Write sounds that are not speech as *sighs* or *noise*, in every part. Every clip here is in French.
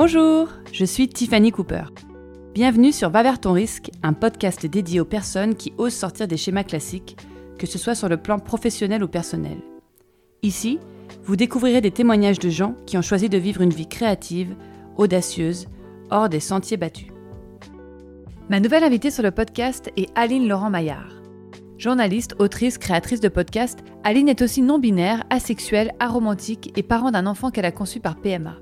Bonjour, je suis Tiffany Cooper. Bienvenue sur Va vers ton risque, un podcast dédié aux personnes qui osent sortir des schémas classiques, que ce soit sur le plan professionnel ou personnel. Ici, vous découvrirez des témoignages de gens qui ont choisi de vivre une vie créative, audacieuse, hors des sentiers battus. Ma nouvelle invitée sur le podcast est Aline Laurent Maillard. Journaliste, autrice, créatrice de podcast, Aline est aussi non-binaire, asexuelle, aromantique et parent d'un enfant qu'elle a conçu par PMA.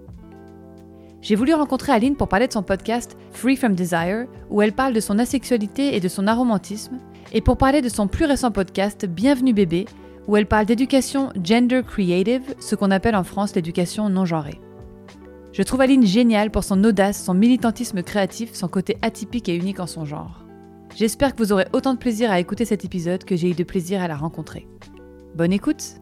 J'ai voulu rencontrer Aline pour parler de son podcast Free from Desire, où elle parle de son asexualité et de son aromantisme, et pour parler de son plus récent podcast Bienvenue bébé, où elle parle d'éducation gender creative, ce qu'on appelle en France l'éducation non genrée. Je trouve Aline géniale pour son audace, son militantisme créatif, son côté atypique et unique en son genre. J'espère que vous aurez autant de plaisir à écouter cet épisode que j'ai eu de plaisir à la rencontrer. Bonne écoute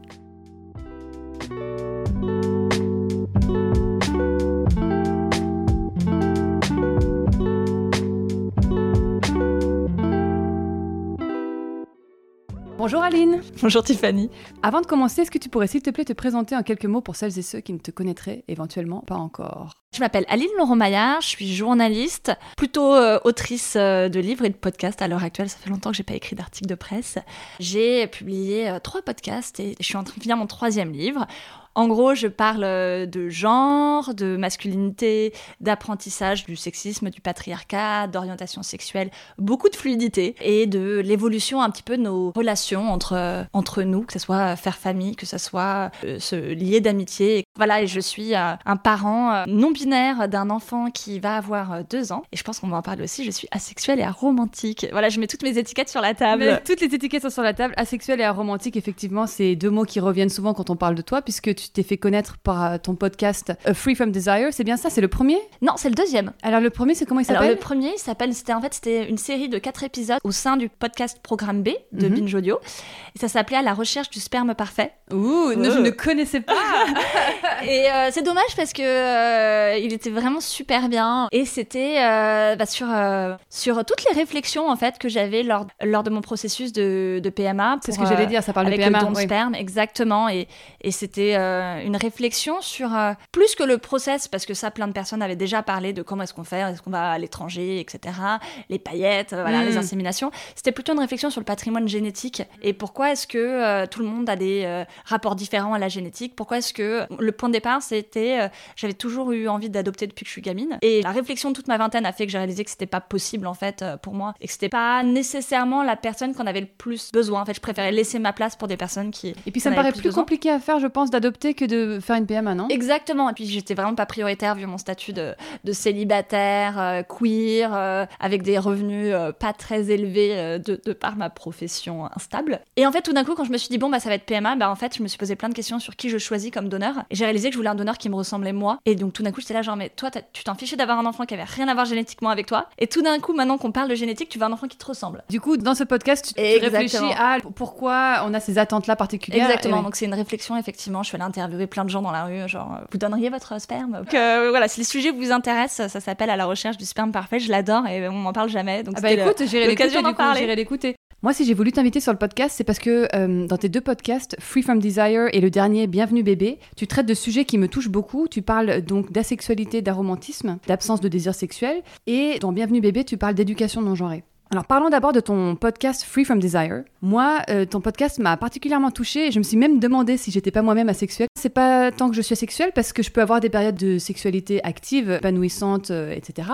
Bonjour Aline. Bonjour Tiffany. Avant de commencer, est-ce que tu pourrais s'il te plaît te présenter en quelques mots pour celles et ceux qui ne te connaîtraient éventuellement pas encore? Je m'appelle Aline Laurent Maillard, je suis journaliste, plutôt euh, autrice euh, de livres et de podcasts à l'heure actuelle. Ça fait longtemps que j'ai pas écrit d'articles de presse. J'ai publié euh, trois podcasts et je suis en train de finir mon troisième livre. En gros, je parle de genre, de masculinité, d'apprentissage du sexisme, du patriarcat, d'orientation sexuelle, beaucoup de fluidité et de l'évolution un petit peu de nos relations entre, entre nous, que ce soit faire famille, que ce soit se lier d'amitié. Voilà, et je suis un parent non binaire d'un enfant qui va avoir deux ans. Et je pense qu'on va en parler aussi, je suis asexuelle et aromantique. Voilà, je mets toutes mes étiquettes sur la table. Toutes les étiquettes sont sur la table. Asexuelle et aromantique, effectivement, c'est deux mots qui reviennent souvent quand on parle de toi, puisque tu tu t'es fait connaître par ton podcast Free from Desire. C'est bien ça C'est le premier? Non, c'est le deuxième. Alors le premier, c'est comment il s'appelle Alors le premier, il s'appelle, c'était en fait, c'était une série de quatre épisodes au sein du podcast Programme B de Mhm. Binge Audio. Et ça s'appelait À la recherche du sperme parfait. Ouh, je Euh. ne connaissais pas. *laughs* Et euh, c'est dommage parce que euh, il était vraiment super bien. Et c'était euh, bah, sur, euh, sur toutes les réflexions en fait que j'avais lors, lors de mon processus de, de PMA. C'est ce que j'allais euh, dire, ça parle de avec PMA. le don de oui. sperme, exactement. Et, et c'était euh, une réflexion sur euh, plus que le process, parce que ça, plein de personnes avaient déjà parlé de comment est-ce qu'on fait, est-ce qu'on va à l'étranger, etc. Les paillettes, euh, voilà, Mm. les inséminations. C'était plutôt une réflexion sur le patrimoine génétique et pourquoi est-ce que euh, tout le monde a des euh, rapports différents à la génétique? Pourquoi est-ce que le point de départ, c'était euh, j'avais toujours eu envie d'adopter depuis que je suis gamine. Et la réflexion de toute ma vingtaine a fait que j'ai réalisé que c'était pas possible en fait euh, pour moi et que c'était pas nécessairement la personne qu'on avait le plus besoin. En fait, je préférais laisser ma place pour des personnes qui Et puis ça me paraît plus compliqué à faire, je pense, d'adopter que de faire une PMA, non Exactement. Et puis j'étais vraiment pas prioritaire vu mon statut de, de célibataire, euh, queer, euh, avec des revenus euh, pas très élevés de, de par ma profession instable. Et en fait, tout d'un coup, quand je me suis dit bon bah ça va être PMA, bah en fait, je me suis posé plein de questions sur qui je choisis comme donneur. Et j'ai réalisé que je voulais un donneur qui me ressemblait moi. Et donc tout d'un coup, j'étais là genre mais toi, tu t'en fichais d'avoir un enfant qui avait rien à voir génétiquement avec toi. Et tout d'un coup, maintenant qu'on parle de génétique, tu veux un enfant qui te ressemble. Du coup, dans ce podcast, tu, réfléchis à pourquoi on a ces attentes-là particulières. Exactement, Et donc c'est une réflexion, effectivement. Je suis allée interviewer plein de gens dans la rue, genre, euh, vous donneriez votre sperme Donc euh, voilà, si le sujet vous intéresse, ça s'appelle À la recherche du sperme parfait. Je l'adore et on m'en parle jamais. Donc Ah bah écoute, j'irai l'écouter. Moi, si j'ai voulu t'inviter sur le podcast, c'est parce que euh, dans tes deux podcasts, Free from Desire et le dernier Bienvenue bébé, tu traites de sujets qui me touchent beaucoup. Tu parles donc d'asexualité, d'aromantisme, d'absence de désir sexuel. Et dans Bienvenue bébé, tu parles d'éducation non genrée. Alors parlons d'abord de ton podcast Free from Desire. Moi, euh, ton podcast m'a particulièrement touchée et je me suis même demandé si j'étais pas moi-même asexuelle. C'est pas tant que je suis asexuelle parce que je peux avoir des périodes de sexualité active, épanouissante, euh, etc.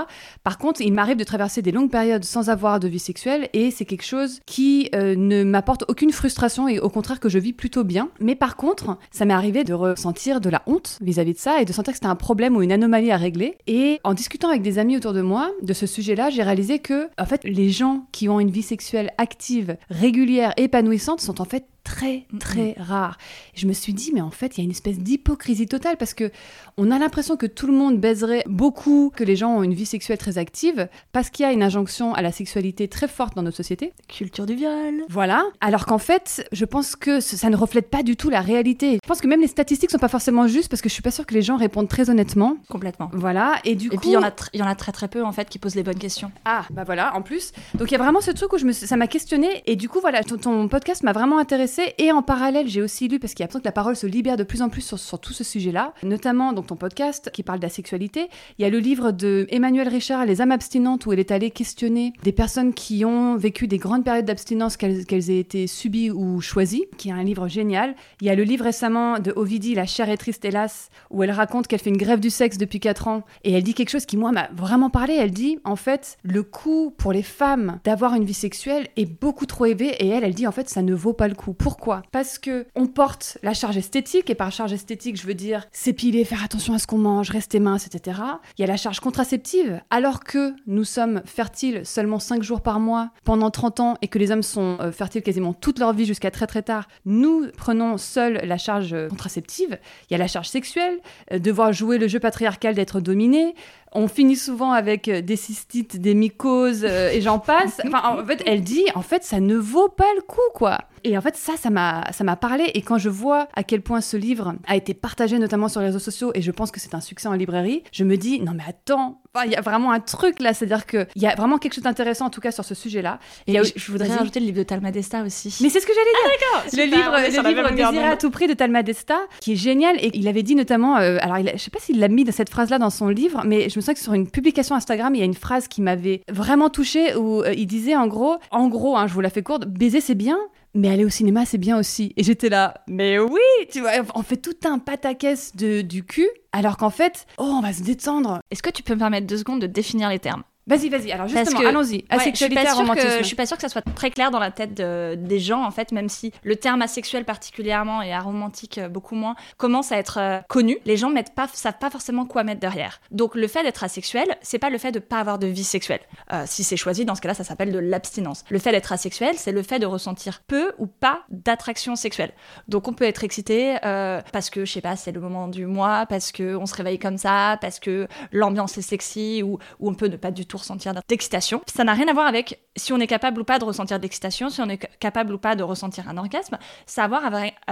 Par contre, il m'arrive de traverser des longues périodes sans avoir de vie sexuelle et c'est quelque chose qui euh, ne m'apporte aucune frustration et au contraire que je vis plutôt bien. Mais par contre, ça m'est arrivé de ressentir de la honte vis-à-vis de ça et de sentir que c'était un problème ou une anomalie à régler. Et en discutant avec des amis autour de moi de ce sujet-là, j'ai réalisé que en fait, les gens qui ont une vie sexuelle active, régulière, épanouissante sont en fait très très rares. Et je me suis dit mais en fait, il y a une espèce d'hypocrisie totale parce que on a l'impression que tout le monde baiserait beaucoup, que les gens ont une vie sexuelle très active parce qu'il y a une injonction à la sexualité très forte dans notre société. Culture du viol. Voilà. Alors qu'en fait, je pense que ça ne reflète pas du tout la réalité. Je pense que même les statistiques sont pas forcément justes parce que je suis pas sûre que les gens répondent très honnêtement. Complètement. Voilà. Et du Et coup. puis il y, en a il y en a très très peu en fait qui posent les bonnes questions. Ah, bah voilà, en plus. Donc il y a vraiment ce truc où je me suis- ça m'a questionné et du coup, voilà, ton, ton podcast m'a vraiment intéressée Et en parallèle, j'ai aussi lu, parce qu'il y a l'impression que la parole se libère de plus en plus sur, tout ce sujet-là, notamment dans ton podcast qui parle d'asexualité. Il y a le livre de Emmanuel Richard, Les âmes abstinentes, où elle est allée questionner des personnes qui ont vécu des grandes périodes d'abstinence, qu'elles aient été subies ou choisies, qui est un livre génial. Il y a le livre récemment de Ovidie, La chair est triste, hélas, où elle raconte qu'elle fait une grève du sexe depuis 4 ans. Et elle dit quelque chose qui, moi, m'a vraiment parlé. Elle dit, en fait, le coût pour les femmes d'avoir une vie sexuelle est beaucoup trop élevé. Et elle, elle dit, en fait, ça ne vaut pas le coup. Pourquoi? Parce que on porte la charge esthétique, et par charge esthétique, je veux dire s'épiler, faire attention à ce qu'on mange, rester mince, etc. Il y a la charge contraceptive, alors que nous sommes fertiles seulement 5 jours par mois pendant 30 ans et que les hommes sont euh, fertiles quasiment toute leur vie jusqu'à très très tard, nous prenons seul la charge contraceptive. Il y a la charge sexuelle, euh, devoir jouer le jeu patriarcal d'être dominé, on finit souvent avec euh, des cystites, des mycoses euh, et j'en passe. En fait, elle dit, en fait, ça ne vaut pas le coup, quoi. Et en fait, ça, ça m'a, ça m'a parlé. Et quand je vois à quel point ce livre a été partagé, notamment sur les réseaux sociaux, et je pense que c'est un succès en librairie, je me dis, non mais attends, il y a vraiment un truc là, c'est-à-dire qu'il y a vraiment quelque chose d'intéressant, en tout cas, sur ce sujet-là. Et je, voudrais rajouter le livre de Talma Desta aussi. Mais c'est ce que j'allais dire. Ah, le livre, le livre Désiré à tout prix de Talma Desta, qui est génial. Et il avait dit notamment, euh, alors il je sais pas s'il l'a mis dans cette phrase-là dans son livre, mais je me sens que sur une publication Instagram, il y a une phrase qui m'avait vraiment touchée où euh, il disait en gros, en gros, hein, je vous la fais courte, baiser c'est bien, mais aller au cinéma, c'est bien aussi. Et j'étais là, mais oui, tu vois, on fait tout un pataquès de, du cul, alors qu'en fait, oh, on va se détendre. Est-ce que tu peux me permettre deux secondes de définir les termes? Vas-y, vas-y. Alors justement, allons-y. Asexualité, je suis, que, je suis pas sûre que ça soit très clair dans la tête des gens, en fait, même si le terme asexuel particulièrement et aromantique euh, beaucoup moins commence à être euh, connu. Les gens mettent pas, savent pas forcément quoi mettre derrière. Donc le fait d'être asexuel, c'est pas le fait de pas avoir de vie sexuelle. Euh, si c'est choisi, dans ce cas-là, ça s'appelle de l'abstinence. Le fait d'être asexuel, c'est le fait de ressentir peu ou pas d'attraction sexuelle. Donc on peut être excité parce que je sais pas, c'est le moment du mois, parce que on se réveille comme ça, parce que l'ambiance est sexy, ou, ou on peut ne pas du tout ressentir d'excitation. Ça n'a rien à voir avec si on est capable ou pas de ressentir d'excitation, si on est capable ou pas de ressentir un orgasme. Ça a à voir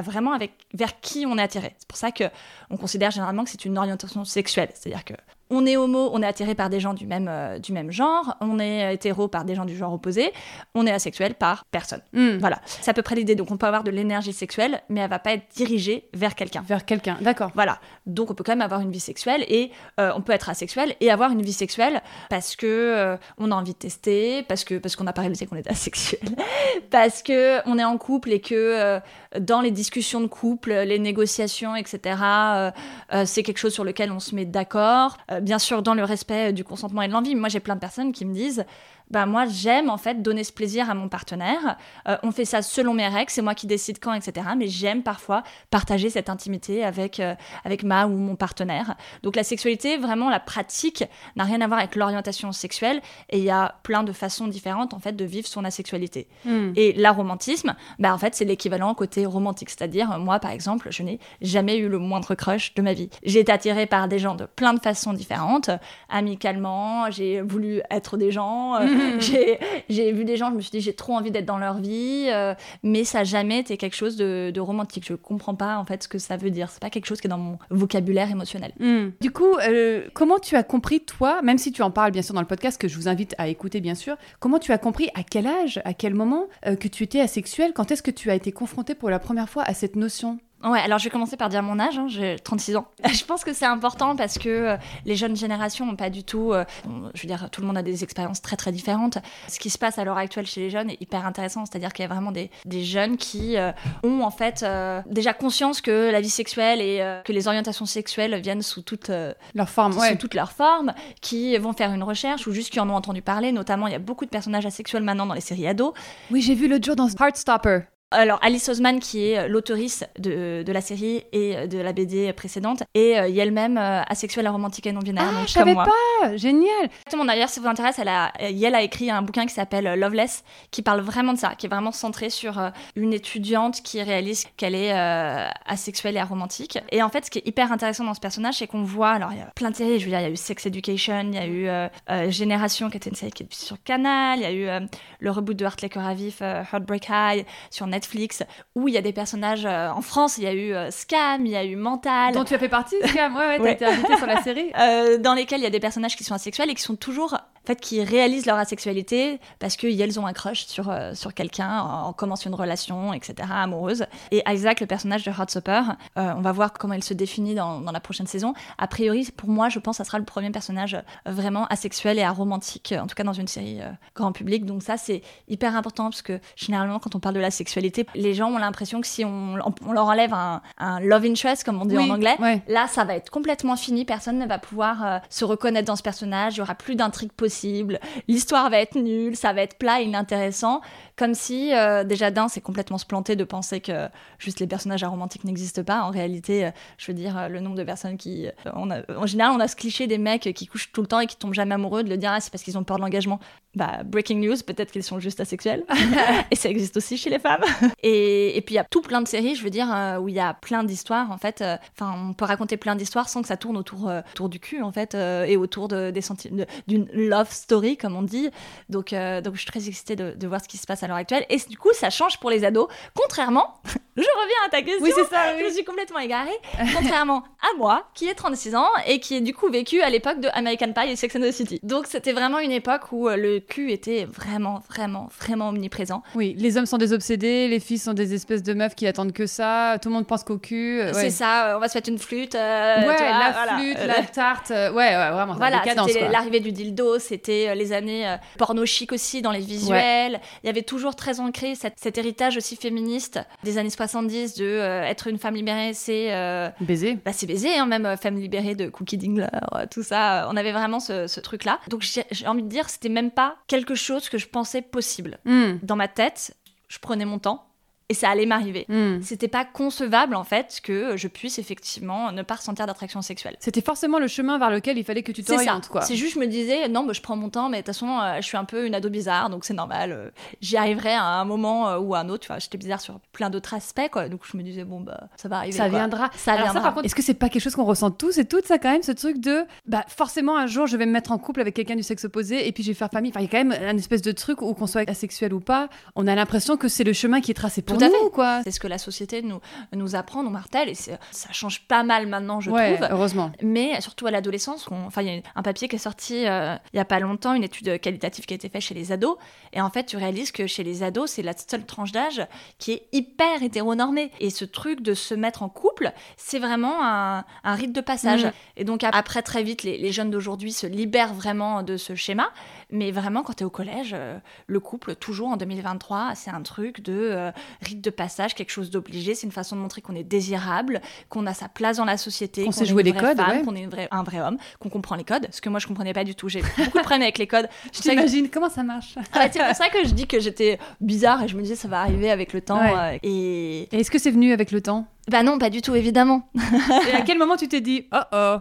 vraiment avec vers qui on est attiré. C'est pour ça que on considère généralement que c'est une orientation sexuelle. C'est-à-dire que on est homo, on est attiré par des gens du même, euh, du même genre, on est hétéro par des gens du genre opposé, on est asexuel par personne. Hmm. Voilà, c'est à peu près l'idée. Donc on peut avoir de l'énergie sexuelle, mais elle va pas être dirigée vers quelqu'un. Vers quelqu'un, d'accord. Voilà, donc on peut quand même avoir une vie sexuelle et euh, on peut être asexuel et avoir une vie sexuelle parce que euh, on a envie de tester, parce que parce qu'on n'a pas réalisé qu'on était *laughs* asexuel, parce que on est en couple et que dans les discussions de couple, les négociations, etc., c'est quelque chose sur lequel on se met d'accord bien sûr dans le respect du consentement et de l'envie. Moi, j'ai plein de personnes qui me disent bah moi j'aime en fait donner ce plaisir à mon partenaire. Euh, on fait ça selon mes règles, c'est moi qui décide quand, etc. Mais j'aime parfois partager cette intimité avec, euh, avec ma ou mon partenaire. Donc la sexualité, vraiment la pratique, n'a rien à voir avec l'orientation sexuelle et il y a plein de façons différentes en fait de vivre son asexualité. Hmm. Et l'aromantisme, bah en fait c'est l'équivalent côté romantique, c'est-à-dire moi par exemple, je n'ai jamais eu le moindre crush de ma vie. J'ai été attirée par des gens de plein de façons différentes, amicalement, j'ai voulu être des gens. Euh, *laughs* j'ai vu des gens, je me suis dit, j'ai trop envie d'être dans leur vie, euh, mais ça n'a jamais été quelque chose de, romantique. Je ne comprends pas en fait ce que ça veut dire. C'est pas quelque chose qui est dans mon vocabulaire émotionnel. Hmm. Du coup, euh, comment tu as compris, toi, même si tu en parles bien sûr dans le podcast, que je vous invite à écouter bien sûr, comment tu as compris à quel âge, à quel moment euh, que tu étais asexuel Quand est-ce que tu as été confronté pour la première fois à cette notion? Ouais, alors je vais commencer par dire mon âge, hein, j'ai 36 ans. *laughs* je pense que c'est important parce que euh, les jeunes générations n'ont pas du tout, euh, je veux dire, tout le monde a des expériences très très différentes. Ce qui se passe à l'heure actuelle chez les jeunes est hyper intéressant, c'est-à-dire qu'il y a vraiment des, des jeunes qui euh, ont en fait déjà conscience que la vie sexuelle et que les orientations sexuelles viennent sous toute leur forme, sous toute leur forme, qui vont faire une recherche ou juste qui en ont entendu parler. Notamment, il y a beaucoup de personnages asexuels maintenant dans les séries ados. Oui, j'ai vu l'autre jour dans Heartstopper. Alors Alice Oseman qui est euh, l'autorice de, de, la série et euh, de la BD précédente et euh, elle-même asexuelle, romantique et non binaire. Ah, je savais pas, génial. Exactement. D'ailleurs, si vous intéresse, elle a, elle a écrit un bouquin qui s'appelle Loveless, qui parle vraiment de ça, qui est vraiment centré sur une étudiante qui réalise qu'elle est asexuelle et aromantique. Et en fait, ce qui est hyper intéressant dans ce personnage, c'est qu'on voit, alors il y a plein de séries. Je veux dire, il y a eu Sex Education, il y a eu Génération, qui était une série qui est sur Canal, il y a eu le reboot de Heart Like a Vif, Heartbreak High sur Netflix Netflix où il y a des personnages euh, en France, il y a eu euh, Scam, il y a eu Mental. Dont tu as fait partie, Scam, ouais, ouais, t'as été invitée sur la série. *laughs* Euh, dans lesquels il y a des personnages qui sont asexuels et qui sont toujours fait, qui réalisent leur asexualité parce qu'elles ont un crush sur, euh, sur quelqu'un, en, commence une relation, etc., amoureuse. Et Isaac, le personnage de Heartstopper, euh, on va voir comment il se définit dans, dans, la prochaine saison. A priori, pour moi, je pense que ça sera le premier personnage vraiment asexuel et aromantique, en tout cas dans une série grand public. Donc ça, c'est hyper important parce que généralement, quand on parle de la sexualité, les gens ont l'impression que si on, on, leur enlève un, un, love interest, comme on dit en anglais, là, ça va être complètement fini. Personne ne va pouvoir se reconnaître dans ce personnage. Il y aura plus d'intrigue possible. L'histoire va être nulle, ça va être plat et inintéressant. Comme si, euh, déjà d'un, c'est complètement se planter de penser que juste les personnages aromantiques n'existent pas. En réalité, euh, je veux dire, euh, le nombre de personnes qui. On en général, on a ce cliché des mecs qui couchent tout le temps et qui tombent jamais amoureux, de le dire, ah, c'est parce qu'ils ont peur de l'engagement. Bah, breaking news, peut-être qu'ils sont juste asexuels. *laughs* *laughs* et ça existe aussi chez les femmes. *laughs* Et, et puis, il y a tout plein de séries, je veux dire, où il y a plein d'histoires, en fait. Enfin, on peut raconter plein d'histoires sans que ça tourne autour, autour du cul, en fait, et autour de, des d'une love story, comme on dit. Donc, donc, je suis très excitée de, de voir ce qui se passe à l'heure actuelle. Et du coup, ça change pour les ados. Contrairement, *laughs* je reviens à ta question. Oui, c'est ça. Je suis complètement égarée. *laughs* Contrairement à moi, qui ai 36 ans et qui ai du coup vécu à l'époque de American Pie et Sex and the City. Donc, c'était vraiment une époque où euh, le cul était vraiment, vraiment, vraiment omniprésent. Oui, les hommes sont des obsédés, les filles sont des espèces de meufs qui attendent que ça. Tout le monde pense qu'au cul. Euh, c'est ça. On va se faire une flûte. Euh, ouais, la flûte, *laughs* la tarte. ouais, ouais, vraiment. Voilà, c'était l'arrivée du dildo. C'était les années porno chic aussi dans les visuels. Il y avait toujours très ancré cet, héritage aussi féministe des années 70 de euh, être une femme libérée, c'est euh, baiser. Bah, c'est baiser, hein, même euh, femme libérée de Cookie Dingler, tout ça. On avait vraiment ce, truc-là. Donc j'ai envie de dire, c'était même pas quelque chose que je pensais possible. Hmm. Dans ma tête, je prenais mon temps et ça allait m'arriver. Hmm. C'était pas concevable en fait que je puisse effectivement ne pas ressentir d'attraction sexuelle. C'était forcément le chemin vers lequel il fallait que tu t'orientes quoi. C'est juste je me disais non, bah, je prends mon temps mais de toute façon euh, je suis un peu une ado bizarre donc c'est normal. Euh, j'y arriverai à un moment euh, ou à un autre, tu vois, j'étais bizarre sur plein d'autres aspects quoi. Donc je me disais bon bah ça va arriver Ça viendra. Ça viendra. par contre, est-ce que c'est pas quelque chose qu'on ressent tous et toutes ça quand même ce truc de bah forcément un jour je vais me mettre en couple avec quelqu'un du sexe opposé et puis je vais faire famille. Enfin, il y a quand même un espèce de truc où qu'on soit asexuel ou pas, on a l'impression que c'est le chemin qui est tracé pour Tout nous quoi que la société nous, nous apprend, nous martèle, et ça change pas mal maintenant, je ouais, trouve. heureusement. Mais surtout à l'adolescence, enfin, il y a un papier qui est sorti euh, il y a pas longtemps, une étude qualitative qui a été faite chez les ados, et en fait, tu réalises que chez les ados, c'est la seule tranche d'âge qui est hyper hétéronormée. Et ce truc de se mettre en couple, c'est vraiment un, un, rite de passage. Mm. Et donc, après, très vite, les, les jeunes d'aujourd'hui se libèrent vraiment de ce schéma. Mais vraiment, quand tu es au collège, euh, le couple, toujours en 2023, c'est un truc de euh, rite de passage, quelque chose d'obligé. C'est une façon de montrer qu'on est désirable, qu'on a sa place dans la société, qu'on sait jouer les codes, qu'on est un vrai homme, qu'on comprend les codes. Ce que moi, je comprenais pas du tout. J'ai beaucoup de problèmes avec les codes. *laughs* Je t'imagine comment ça marche? c'est pour ça que je dis que j'étais bizarre et je me disais ça va arriver avec le temps. Euh, et, et est-ce que c'est venu avec le temps? Bah non, pas du tout, évidemment. et à quel moment tu t'es dit, oh oh,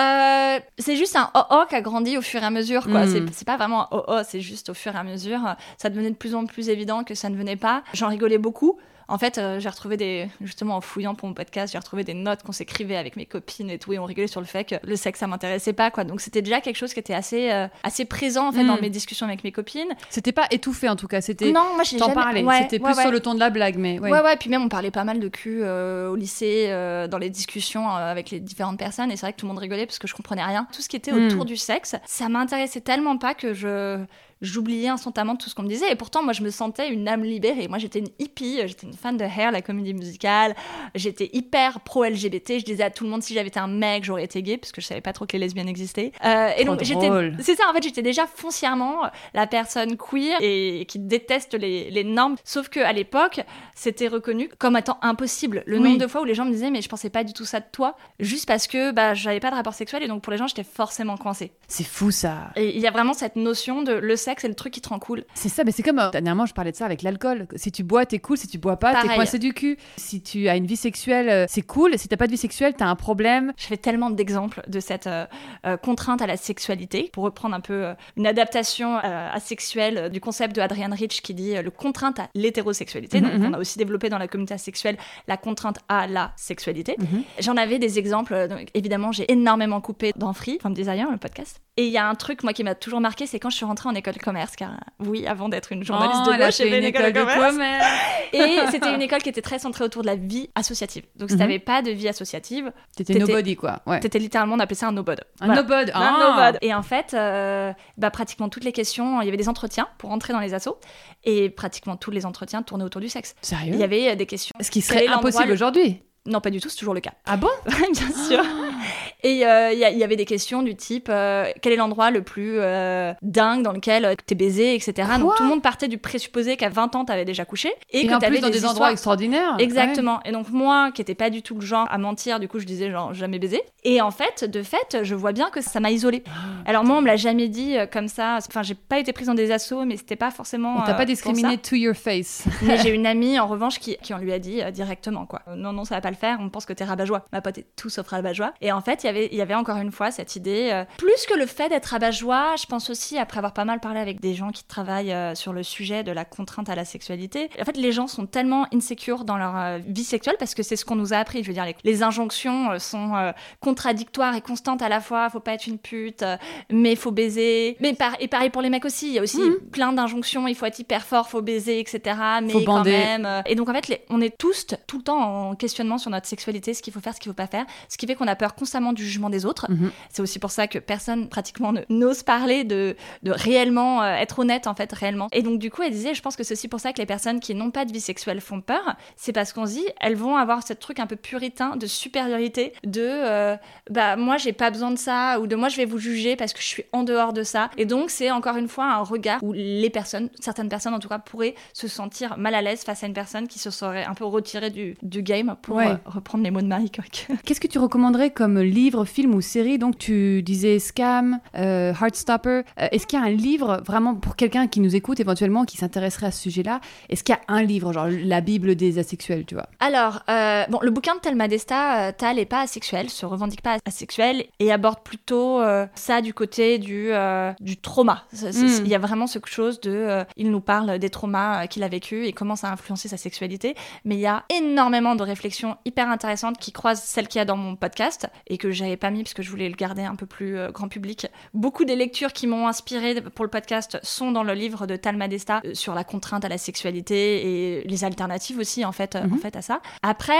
euh, c'est juste un oh-oh qui a grandi au fur et à mesure. quoi. Hmm. C'est pas vraiment un oh-oh, c'est juste au fur et à mesure. Ça devenait de plus en plus évident que ça ne venait pas. J'en rigolais beaucoup. En fait, euh, j'ai retrouvé des, justement en fouillant pour mon podcast, j'ai retrouvé des notes qu'on s'écrivait avec mes copines et tout, et on rigolait sur le fait que le sexe ça m'intéressait pas, quoi. Donc c'était déjà quelque chose qui était assez, euh, assez présent en fait dans hmm. mes discussions avec mes copines. C'était pas étouffé en tout cas, c'était. Non, moi j'ai jamais. parlais. c'était plus sur le ton de la blague, mais. Ouais, ouais, Puis même on parlait pas mal de cul euh, au lycée, dans les discussions avec les différentes personnes, et c'est vrai que tout le monde rigolait parce que je comprenais rien. Tout ce qui était autour hmm. du sexe, ça m'intéressait tellement pas que je j'oubliais instantanément tout ce qu'on me disait. Et pourtant, moi, je me sentais une âme libérée. Moi, j'étais une hippie, j'étais une fan de Hair, la comédie musicale. J'étais hyper pro-LGBT. Je disais à tout le monde, si j'avais été un mec, j'aurais été gay, parce que je savais pas trop que les lesbiennes existaient. Euh, et donc, j'étais. C'est ça, en fait, j'étais déjà foncièrement la personne queer et qui déteste les, les normes. Sauf qu'à l'époque, c'était reconnu comme étant impossible. Le nombre de fois où les gens me disaient, mais je pensais pas du tout ça de toi, juste parce que bah, j'avais pas de rapport sexuel et donc pour les gens, j'étais forcément coincée. C'est fou ça. Et il y a vraiment cette notion de le sexe c'est le truc qui te rend cool. C'est ça, mais c'est comme euh, dernièrement je parlais de ça avec l'alcool. Si tu bois, t'es cool. Si tu bois pas, t'es coincé du cul. Si tu as une vie sexuelle, euh, c'est cool. Si t'as pas de vie sexuelle, t'as un problème. Je fais tellement d'exemples de cette euh, contrainte à la sexualité pour reprendre un peu une adaptation asexuelle du concept de Adrian Rich qui dit le contrainte à l'hétérosexualité. Mhm, donc mhm. on a aussi développé dans la communauté asexuelle la contrainte à la sexualité. Mhm. J'en avais des exemples. Donc, évidemment, j'ai énormément coupé dans Free, From Desire, le podcast. Et il y a un truc, moi, qui m'a toujours marqué, c'est quand je suis rentrée en école de commerce, car oui, avant d'être une journaliste Oh, de gauche, fait une école de commerce. Et *laughs* c'était une école qui était très centrée autour de la vie associative. Donc si Mhm. t'avais pas de vie associative, T'étais nobody, quoi. Ouais. t'étais littéralement, on appelait ça un nobody. Un Voilà. nobody. Un Ah. nobody. Et en fait, euh, bah, pratiquement toutes les questions, il y avait des entretiens pour entrer dans les assos, et pratiquement tous les entretiens tournaient autour du sexe. Sérieux? Il y avait euh, des questions. Ce qui serait impossible le- aujourd'hui. Non, pas du tout, c'est toujours le cas. Ah bon? *laughs* Bien sûr. Et euh, il y, il y avait des questions du type euh, quel est l'endroit le plus euh, dingue dans lequel euh, t'es baisé, etc. Donc tout le monde partait du présupposé qu'à 20 ans t'avais déjà couché et, Et, que t'avais dans des, histoires- endroits extraordinaires. Exactement. Et donc moi, qui n'étais pas du tout le genre à mentir, du coup je disais genre jamais baisé. Et en fait, de fait, je vois bien que ça m'a isolée. *gasps* Ah. Alors moi, on me l'a jamais dit euh, comme ça. Enfin, j'ai pas été prise dans des assauts, mais c'était pas forcément. On t'a euh, pas discriminé to your face. *laughs* Mais j'ai *laughs* une amie en revanche qui, qui on lui a dit euh, directement quoi. Euh, non non, ça va pas le faire. On pense que t'es rabat-joie. Ma pote est tout sauf rabat-joie. Et en fait, il y avait il y avait encore une fois cette idée. euh, plus que le fait d'être rabat-joie, je pense aussi après avoir pas mal parlé avec des gens qui travaillent euh, sur le sujet de la contrainte à la sexualité. En fait, les gens sont tellement insécures dans leur euh, vie sexuelle parce que c'est ce qu'on nous a appris. Je veux dire, les, les injonctions sont contradictoires et constantes à la fois. Faut pas être une pute, mais faut baiser. Mais par- et pareil pour les mecs aussi. Il y a aussi Mhm. plein d'injonctions. Il faut être hyper fort, faut baiser, etc. Mais Faut quand bander. même. Et donc en fait, les- on est tous tout le temps en questionnement sur notre sexualité, ce qu'il faut faire, ce qu'il faut pas faire, ce qui fait qu'on a peur constamment du jugement des autres. Mhm. C'est aussi pour ça que personne pratiquement n'ose parler de, de réellement euh, être honnête en fait réellement. Et donc du coup elle disait je pense que c'est aussi pour ça que les personnes qui n'ont pas de vie sexuelle font peur. C'est parce qu'on se dit elles vont avoir ce truc un peu puritain de supériorité de euh, bah moi j'ai pas besoin de ça ou de moi je vais vous juger parce que je suis en dehors de ça. Et donc c'est encore une fois un regard où les personnes, certaines personnes en tout cas pourraient se sentir mal à l'aise face à une personne qui se serait un peu retirée du, du game pour Ouais. euh, reprendre les mots de Marie Coq. Qu'est-ce que tu recommanderais comme livre, film ou série Donc tu disais Scam, euh, Heartstopper. Euh, Est-ce qu'il y a un livre vraiment pour quelqu'un qui nous écoute éventuellement, qui s'intéresserait à ce sujet-là? Est-ce qu'il y a un livre, genre la Bible des asexuels, tu vois? Alors, euh, bon, le bouquin de Thelma Desta, euh, Tal est pas asexuel, se revendique pas asexuel et aborde plutôt ça du côté du, du trauma. C'est- c'est- Mm. Il y a vraiment ce chose de. il nous parle des traumas qu'il a vécu et comment ça a influencé sa sexualité. Mais il y a énormément de réflexions hyper intéressantes qui croisent celles qu'il y a dans mon podcast et que j'avais pas mis parce que je voulais le garder un peu plus euh, grand public. Beaucoup des lectures qui m'ont inspiré pour le podcast sont dans le livre de Talma Desta euh, sur la contrainte à la sexualité et les alternatives aussi en fait, euh, Mhm. en fait à ça. Après,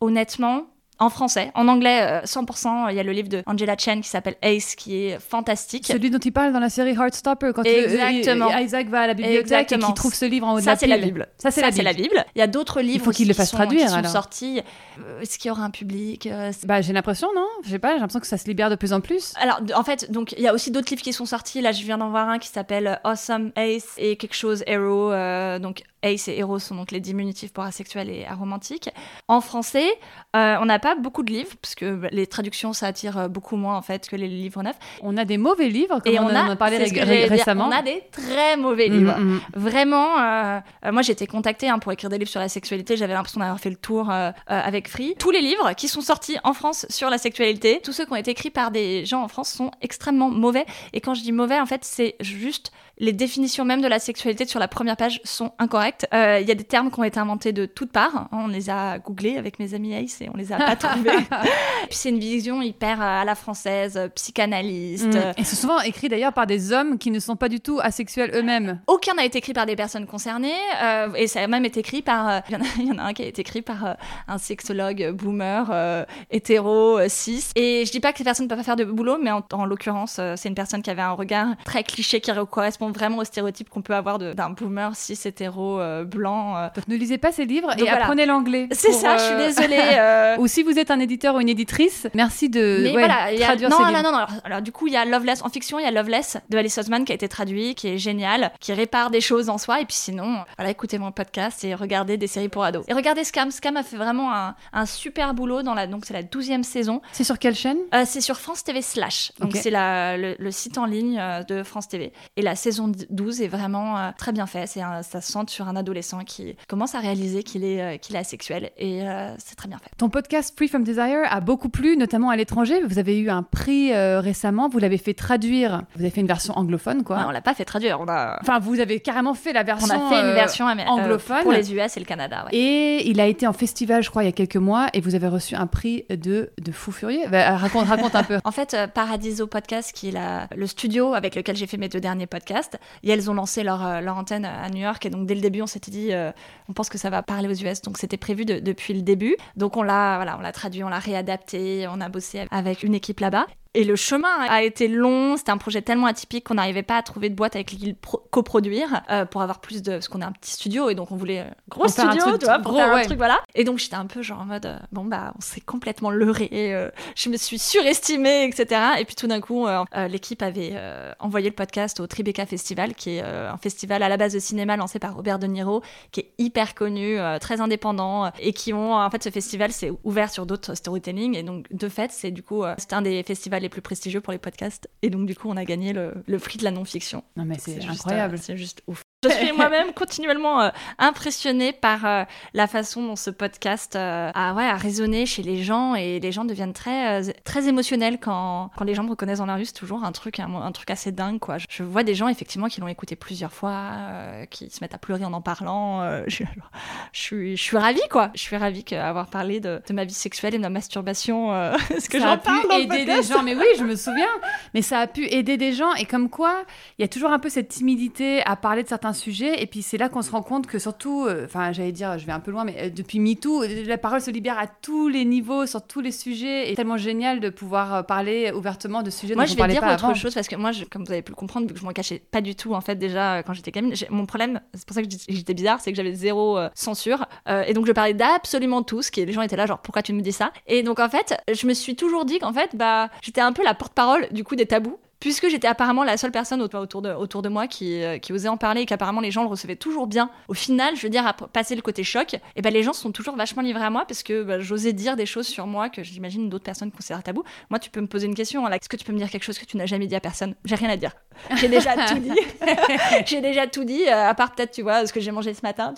honnêtement. En français, en anglais, euh, 100%, il y a le livre de Angela Chen qui s'appelle Ace, qui est fantastique. Celui dont il parle dans la série Heartstopper, quand Exactement. euh, Isaac va à la bibliothèque et Exactement. qu'il trouve ce livre en haut de Ça, la c'est la. Bible. Ça, c'est la Bible. Bible. Il y a d'autres livres faut qu'il le qui fasse sont- traduire, qui sont alors. sortis. Euh, Est-ce qu'il y aura un public Euh, Bah, j'ai l'impression, non? Je sais pas, j'ai l'impression que ça se libère de plus en plus. Alors, en fait, donc il y a aussi d'autres livres qui sont sortis. Là, je viens d'en voir un qui s'appelle euh, Awesome Ace et quelque chose Hero. euh, donc Ace et Hero sont donc les diminutifs pour asexuel et aromantique. En français, euh, on n'a pas beaucoup de livres parce que bah, les traductions ça attire euh, beaucoup moins en fait que les livres neufs. On a des mauvais livres, comme et on, on en a, a parlé ré- dire, récemment. on a des très mauvais Mhm, livres. mhm. Vraiment, euh, moi j'ai été contactée hein, pour écrire des livres sur la sexualité. J'avais l'impression d'avoir fait le tour euh, avec Free. Tous les livres qui sont sortis en France sur la sexualité, tous ceux qui ont été écrits par des gens en France sont extrêmement mauvais. Et quand je dis mauvais, en fait, c'est juste les définitions même de la sexualité sur la première page sont incorrectes. Euh, Il y a des termes qui ont été inventés de toutes parts. hein. On les a googlés avec mes amis Ace et on les a pas *laughs* trouvés. Puis c'est une vision hyper euh, à la française, euh, psychanalyste. Mm. Et c'est souvent écrit d'ailleurs par des hommes qui ne sont pas du tout asexuels eux-mêmes. Aucun n'a été écrit par des personnes concernées, euh, et ça a même été écrit par. *laughs* Il y, en a- il y en a un qui a été écrit par euh, un sexologue boomer, hétéro, cis. Et je dis pas que ces personnes ne peuvent pas faire de boulot, mais en, en l'occurrence, c'est une personne qui avait un regard très cliché qui correspond vraiment au stéréotype qu'on peut avoir d'un boomer cis, hétéro, euh, blanc. euh. Ne lisez pas ces livres Donc et voilà. apprenez l'anglais. C'est ça, euh, je suis désolée. *laughs* euh, Ou si vous êtes un éditeur ou une éditrice, merci de Mais ouais, voilà, il y a... traduire non, ces non, livres. non, non. Alors, alors, du coup, il y a Loveless en fiction, il y a Loveless de Alice Osman qui a été traduit, qui est génial, qui répare des choses en soi. Et puis sinon, voilà, écoutez mon podcast et regardez des séries pour ados. Et regardez Scam. Scam a fait vraiment un, un super boulot dans la donc c'est la douzième saison. C'est sur quelle chaîne? Euh, c'est sur France TV slash. Donc c'est le, le site en ligne euh, de France TV. Et la saison saison 12 est vraiment euh, très bien fait. C'est ça se centre sur un adolescent qui commence à réaliser qu'il est, euh, qu'il est asexuel et c'est très bien fait. Ton podcast Free from Desire a beaucoup plu, notamment à l'étranger. Vous avez eu un prix récemment, vous l'avez fait traduire. Vous avez fait une version anglophone, quoi. on l'a pas fait traduire. On a... Enfin, vous avez carrément fait la version. On a fait une version anglophone pour les US et le Canada. Et il a été en festival, je crois, il y a quelques mois, et vous avez reçu un prix de, de fou furieux. Bah, raconte, raconte un peu. *laughs* En fait, Paradiso Podcast, qui est la, le studio avec lequel j'ai fait mes deux derniers podcasts. Et elles ont lancé leur, euh, leur antenne à New York. Et donc, dès le début, on s'était dit, euh, on pense que ça va parler aux US. Donc, c'était prévu depuis le début. Donc, on l'a traduit, on l'a réadapté, on a bossé avec une équipe là-bas. Et le chemin a été long. C'était un projet tellement atypique qu'on n'arrivait pas à trouver de boîte avec qui coproduire euh, pour avoir plus de. Parce qu'on est un petit studio et donc on voulait gros studio, truc, tu vois, pour faire un truc, voilà. Et donc j'étais un peu genre en mode euh, bon bah on s'est complètement leurré. Euh, je me suis surestimée, etc. Et puis tout d'un coup, l'équipe avait envoyé le podcast au Tribeca Festival, qui est un festival à la base de cinéma lancé par Robert De Niro, qui est hyper connu, très indépendant et qui ont en fait ce festival c'est ouvert sur d'autres storytelling et donc de fait c'est du coup c'était un des festivals les plus prestigieux pour les podcasts. Et donc, du coup, on a gagné le, le prix de la non-fiction. Non, mais c'est incroyable. c'est juste ouf. Je suis moi-même continuellement euh, impressionnée par euh, la façon dont ce podcast euh, a, ouais, a résonné chez les gens et les gens deviennent très, très émotionnels quand, quand les gens me reconnaissent en la rue. C'est toujours un truc, un, truc assez dingue. Quoi. Je, vois des gens effectivement qui l'ont écouté plusieurs fois, qui se mettent à pleurer en en parlant. *laughs* Je, je, suis, je suis ravie, quoi. Je suis ravie d'avoir parlé de, de, ma vie sexuelle et de ma masturbation. *laughs* ce que ça a pu aider des gens, mais oui, je me souviens. Mais ça a pu aider des gens et comme quoi, il y a toujours un peu cette timidité à parler de certains sujet. Et puis c'est là qu'on se rend compte que surtout, euh, enfin j'allais dire, je vais un peu loin, mais euh, depuis MeToo, la parole se libère à tous les niveaux, sur tous les sujets. Et tellement génial de pouvoir euh, parler ouvertement de sujets moi, dont je vais dire autre chose parce que moi, je, comme vous avez pu le comprendre, vu que je m'en cachais pas du tout en fait déjà quand j'étais gamine, mon problème, c'est pour ça que j'étais bizarre, c'est que j'avais zéro censure. et donc je parlais d'absolument tout, ce qui les gens étaient là genre pourquoi tu me dis ça? Et donc en fait, je me suis toujours dit qu'en fait, bah j'étais un peu la porte-parole du coup des tabous puisque j'étais apparemment la seule personne autour de, autour de moi qui, euh, qui osait en parler et qu'apparemment les gens le recevaient toujours bien, au final, je veux dire, à passer le côté choc, et ben les gens sont toujours vachement livrés à moi parce que bah, j'osais dire des choses sur moi que j'imagine d'autres personnes considèrent tabou. Moi, tu peux me poser une question, est-ce que tu peux me dire quelque chose que tu n'as jamais dit à personne? J'ai rien à dire. J'ai déjà *laughs* tout dit. *laughs* j'ai déjà tout dit, euh, à part peut-être, tu vois, ce que j'ai mangé ce matin.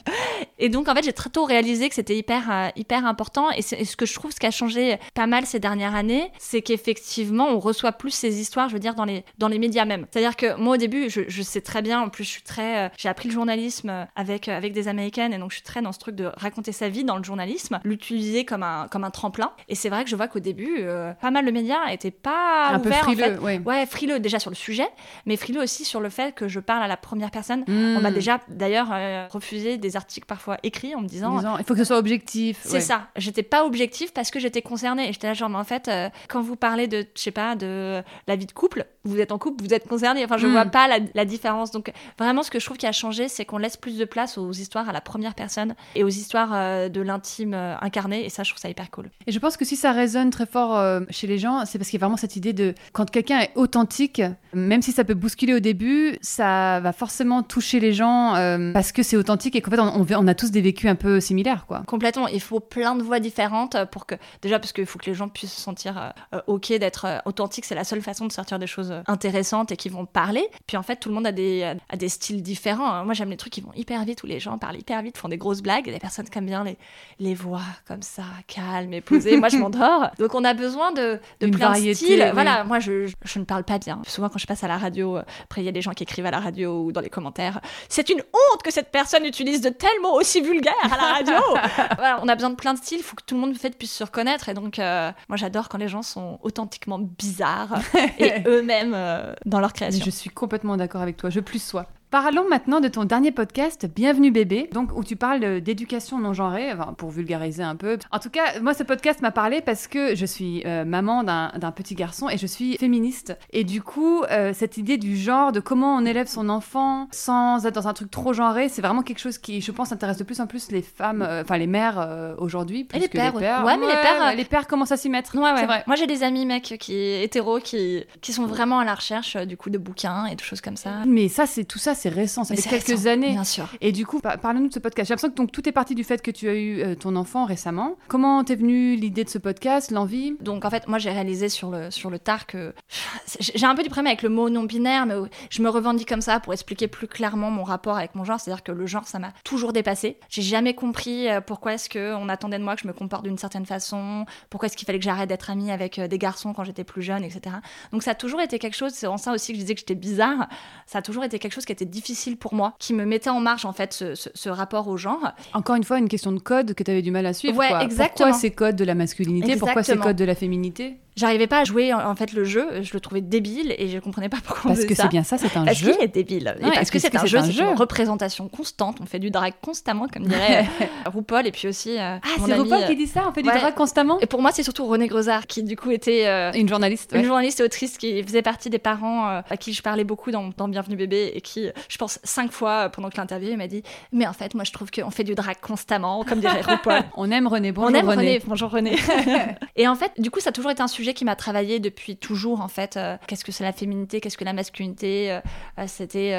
Et donc, en fait, j'ai très tôt réalisé que c'était hyper, euh, hyper important. Et, et, ce que je trouve, ce qui a changé pas mal ces dernières années, c'est qu'effectivement, on reçoit plus ces histoires, je veux dire, dans les, dans les médias même. C'est-à-dire que moi, au début, je, je, sais très bien, en plus, je suis très. Euh, j'ai appris le journalisme avec, avec des Américaines, et donc je suis très dans ce truc de raconter sa vie dans le journalisme, l'utiliser comme un, comme un tremplin. Et c'est vrai que je vois qu'au début, pas mal de médias n'étaient pas un ouverts, peu frileux, en fait. ouais. ouais. frileux déjà sur le sujet, mais frileux aussi sur le fait que je parle à la première personne. On m'a hmm. déjà d'ailleurs euh, refusé des articles parfois écrits en me disant, il faut que ce soit objectif. C'est ça. J'étais pas objectif parce que j'étais concernée. Et j'étais là genre, mais en fait, euh, quand vous parlez de, je sais pas, de la vie de couple, vous êtes en couple, vous êtes concerné. Enfin, je hmm. vois pas la, différence. Donc vraiment, ce que je trouve qui a changé, c'est qu'on laisse plus de place aux histoires à la première personne et aux histoires euh, de l'intime incarné. Et ça, je trouve ça hyper cool. Et je pense que si ça résonne très fort chez les gens, c'est parce qu'il y a vraiment cette idée de quand quelqu'un est authentique, même si ça peut bousculer au début, ça va forcément toucher les gens euh, parce que c'est authentique et qu'en fait, on, on, a tous des vécus un peu similaires, quoi. Complètement. Il faut plein de voix différentes pour que, déjà, parce qu'il faut que les gens puissent se sentir euh, OK d'être euh, authentique. C'est la seule façon de sortir des choses intéressantes et qui vont parler. Puis en fait, tout le monde a des, a des styles différents. Moi, j'aime les trucs qui vont hyper vite, où les gens parlent hyper vite, font des grosses blagues. Et les personnes qui aiment bien les, les voix comme ça, calmes et posées. Moi, je *laughs* m'endors. Donc, on a besoin de, de plein de styles. Voilà, moi, je, je, ne parle pas bien. Souvent, quand je passe à la radio, après, il y a des gens qui écrivent à la radio ou dans les commentaires. C'est une honte que cette personne utilise de tels mots aussi vulgaires à la radio. *laughs* voilà, on a besoin de plein de styles, il faut que tout le monde fait, puisse se reconnaître. Et donc, euh, moi, j'adore quand les gens sont authentiquement bizarres *laughs* et eux-mêmes euh, dans leur création. Je suis complètement d'accord avec toi. Je plus sois. Parlons maintenant de ton dernier podcast, Bienvenue bébé, donc où tu parles d'éducation non genrée, pour vulgariser un peu. En tout cas, moi ce podcast m'a parlé parce que je suis euh, maman d'un petit garçon et je suis féministe. Et du coup, euh, cette idée du genre, de comment on élève son enfant sans être dans un truc trop genré, c'est vraiment quelque chose qui, je pense, intéresse de plus en plus les femmes, euh, enfin les mères aujourd'hui. Et les pères, les pères. Ouais, mais les pères, les pères commencent à s'y mettre. Ouais, ouais. Vrai. Moi j'ai des amis mecs qui hétéros qui qui sont vraiment à la recherche du coup de bouquins et de choses comme ça. Mais ça, c'est tout ça, c'est c'est récent, ça Mais fait quelques récent, années. Bien sûr. Et du coup, par- parle-nous de ce podcast. J'ai l'impression que donc, tout est parti du fait que tu as eu euh, ton enfant récemment. Comment t'es venue l'idée de ce podcast, l'envie? Donc en fait, moi j'ai réalisé sur le, sur le tard que *sighs* j'ai un peu du problème avec le mot non binaire, mais je me revendique comme ça pour expliquer plus clairement mon rapport avec mon genre. C'est-à-dire que le genre, ça m'a toujours dépassé. J'ai jamais compris euh, pourquoi est-ce qu'on attendait de moi que je me comporte d'une certaine façon, pourquoi est-ce qu'il fallait que j'arrête d'être amie avec euh, des garçons quand j'étais plus jeune, etc. Donc ça a toujours été quelque chose, c'est en ça aussi que je disais que j'étais bizarre, ça a toujours été quelque chose qui était difficile pour moi, qui me mettait en marge en fait ce, ce- ce rapport au genre. Encore une fois, une question de code que tu avais du mal à suivre. Ouais, quoi. exactement. Pourquoi ces codes de la masculinité? Pourquoi ces codes de la féminité? J'arrivais pas à jouer en en fait le jeu, je le trouvais débile et je comprenais pas pourquoi Parce que c'est bien ça, c'est un Parce jeu. qu'il est débile. Et parce que parce c'est un jeu, c'est une représentation constante. On fait du drag constamment, comme dirait euh, RuPaul. Et puis aussi, euh, Ah, c'est RuPaul euh, qui dit ça On fait du drag constamment Et pour moi, c'est surtout René Grosard, qui du coup était euh, Une journaliste. une journaliste et autrice qui faisait partie des parents euh, à qui je parlais beaucoup dans, dans Bienvenue Bébé et qui, je pense, cinq fois pendant que l'interview, m'a dit Mais en fait, moi, je trouve qu'on fait du drag constamment, comme dirait *laughs* RuPaul. On aime René. Bonjour on aime René. René. Bonjour René. *laughs* et en fait, du coup, ça a toujours été un sujet qui m'a travaillé depuis toujours. En fait, Euh, qu'est-ce que c'est la féminité, qu'est-ce que la masculinité Euh, euh, C'était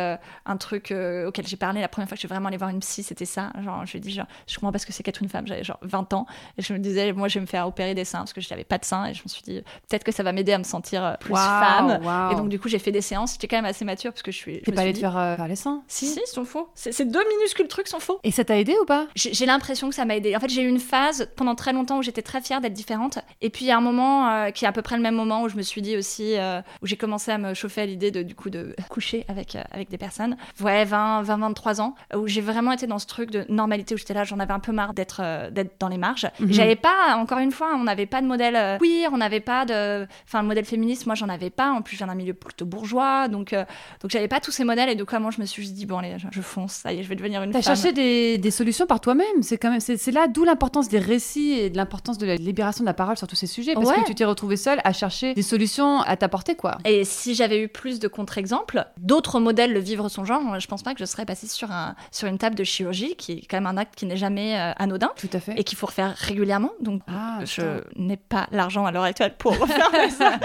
un truc auquel j'ai parlé la première fois que je suis vraiment allée voir une psy. C'était ça. Genre, je lui ai dit, genre, je comprends pas ce que c'est qu'être une femme. J'avais genre 20 ans et je me disais, moi, je vais me faire opérer des seins parce que je n'avais pas de seins et je me suis dit, peut-être que ça va m'aider à me sentir plus femme. Et donc, du coup, j'ai fait des séances. J'étais quand même assez mature parce que je suis. T'es pas allée te faire, faire les seins? Si, si, ils sont faux. C'est- Ces deux minuscules trucs sont faux. Et ça t'a aidé ou pas? J'ai l'impression que ça m'a aidé. En fait, j'ai eu une phase pendant très longtemps où j'étais très fière d'être différente. Et puis, il y a un moment euh, qui est à peu près le même moment où je me suis dit aussi, euh, où j'ai commencé à me chauffer à l'idée de, du coup, de *laughs* coucher avec, euh, avec des personnes. Ouais, 20, 20, 23 ans, où j'ai vraiment été dans ce truc de normalité où j'étais là, j'en avais un peu marre d'être euh, d'être dans les marges. Mhm. J'avais pas, encore une fois, on n'avait pas de modèle queer, on n'avait pas de. Enfin, le modèle féministe, moi, j'en avais pas. En plus, je viens d'un milieu plutôt bourgeois. Donc, donc j'avais pas tous ces modèles. Et donc, comment je me suis dit, bon, allez, je, fonce, ça y est, je vais devenir une T'as cherché des, des solutions par toi-même. C'est quand même, c'est là d'où l'importance des récits et de l'importance de la libération de la parole sur tous ces sujets, parce Ouais. que tu t'es retrouvée seule à chercher des solutions à t'apporter, quoi. Et si j'avais eu plus de contre-exemples, d'autres modèles le vivre son genre, je pense pas que je serais passée sur, un, sur une table de chirurgie, qui est quand même un acte qui n'est jamais euh, anodin Tout à fait. et qu'il faut refaire régulièrement. Donc, Ah, je n'ai pas l'argent à l'heure actuelle pour *laughs* refaire ça.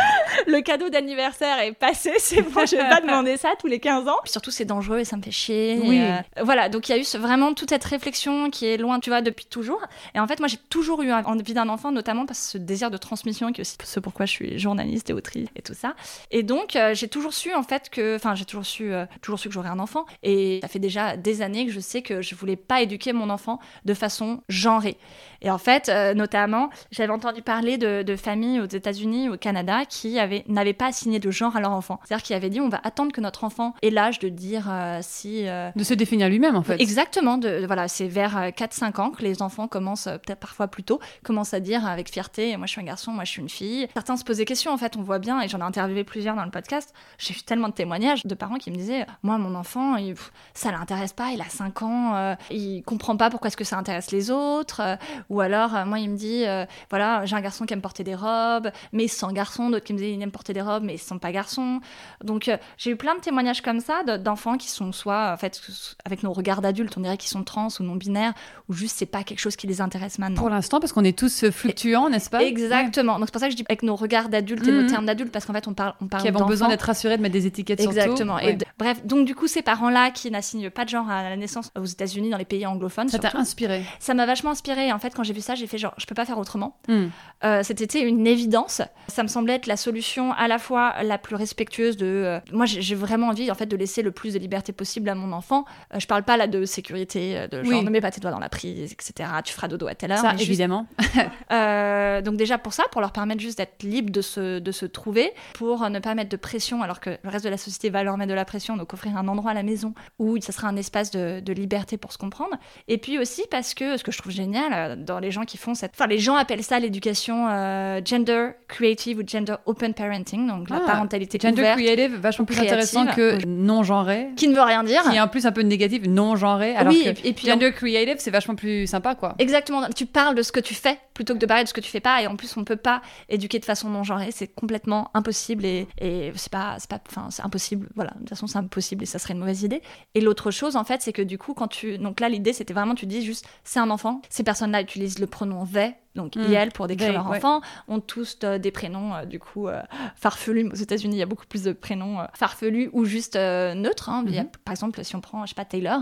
Le cadeau d'anniversaire est passé, c'est bon, je vais pas *laughs* demander ça tous les 15 ans. Puis surtout, c'est dangereux et ça me fait chier. Oui. Euh, voilà, donc il y a eu ce- vraiment toute cette réflexion qui est loin, tu vois, depuis toujours. Et en fait, moi, j'ai toujours eu envie d'un enfant, notamment parce que ce désir de transmission, qui est aussi ce pourquoi je suis journaliste et autrice et tout ça. Et donc, euh, j'ai toujours su, en fait, que. Enfin, j'ai toujours su, euh, toujours su que j'aurais un enfant. Et ça fait déjà des années que je sais que je voulais pas éduquer mon enfant de façon genrée. Et en fait, euh, notamment, j'avais entendu parler de, de familles aux États-Unis, au Canada, qui avaient- n'avaient pas assigné de genre à leur enfant. C'est-à-dire qu'ils avaient dit on va attendre que notre enfant ait l'âge de dire si. De se définir lui-même, en fait. Exactement, de, voilà, c'est vers euh, 4-5 ans que les enfants commencent, peut-être parfois plus tôt, commencent à dire avec fierté moi je suis un garçon, moi je suis une fille. Certains se posent des questions en fait, on voit bien, et j'en ai interviewé plusieurs dans le podcast, j'ai eu tellement de témoignages de parents qui me disaient moi mon enfant, il- pff, ça l'intéresse pas, il a 5 ans, euh, il comprend pas pourquoi est-ce que ça intéresse les autres, euh, ou alors euh, moi il me dit euh, voilà, j'ai un garçon qui aime porter des robes, mais il se sent garçon, d'autres qui me disent il aime porter des robes, mais il se sent pas garçon. Donc euh, j'ai eu plein de témoignages comme ça de- d'enfants qui sont soit en fait avec nos regards d'adultes, on dirait qu'ils sont trans ou non binaires, ou juste c'est pas quelque chose qui les intéresse maintenant. Pour l'instant, parce qu'on est tous euh, fluctuants, n'est-ce pas? Exactement. Donc c'est pour ça que je dis avec nos regards d'adultes et nos Mhm. termes d'adultes, parce qu'en fait on parle, on parle Qui avons besoin d'être rassurés, de mettre des étiquettes sur tout. Exactement. Ouais. bref, donc du coup ces parents-là qui n'assignent pas de genre à la naissance aux États-Unis, dans les pays anglophones, Ça t'a inspiré. ça m'a vachement inspiré. En fait, quand j'ai vu ça, j'ai fait genre je peux pas faire autrement. Hmm. Euh, C'était une évidence. Ça me semblait être la solution à la fois la plus respectueuse de. euh, moi, j'ai vraiment envie en fait de laisser le plus de liberté possible à mon enfant. Euh, je parle pas là de sécurité, euh, de genre Oui. ne mets pas tes doigts dans la prise, etc. Tu feras dodo à telle heure. Ça, juste- évidemment. *laughs* Donc déjà pour ça, pour leur permettre juste d'être libres de se, de se trouver, pour euh, ne pas mettre de pression alors que le reste de la société va leur mettre de la pression, donc offrir un endroit à la maison où ça sera un espace de, de liberté pour se comprendre. Et puis aussi parce que, ce que je trouve génial euh, dans les gens qui font cette... Enfin les gens appellent ça l'éducation euh, gender creative ou gender open parenting, donc la Ah, parentalité Gender ouverte, creative, vachement plus créative. intéressant que non-genré. qui ne veut rien dire. Qui est en plus un peu négatif, non-genré. Alors oui, que et puis gender creative, c'est vachement plus sympa, quoi. Exactement, tu parles de ce que tu fais plutôt que de parler de ce que tu fais pas et en plus on peut pas éduquer de façon non genrée, c'est complètement impossible et, et c'est pas c'est pas enfin c'est impossible, voilà, de toute façon c'est impossible et ça serait une mauvaise idée. Et l'autre chose en fait, c'est que du coup quand tu donc là l'idée c'était vraiment tu dis juste c'est un enfant, ces personnes-là utilisent le pronom they donc Mm. IL pour décrire They, leur ouais. enfant, ont tous euh, des prénoms euh, du coup euh, farfelus. Aux États-Unis, il y a beaucoup plus de prénoms euh, farfelus ou juste neutres. hein. A, Mhm. par exemple, si on prend, je sais pas, Taylor,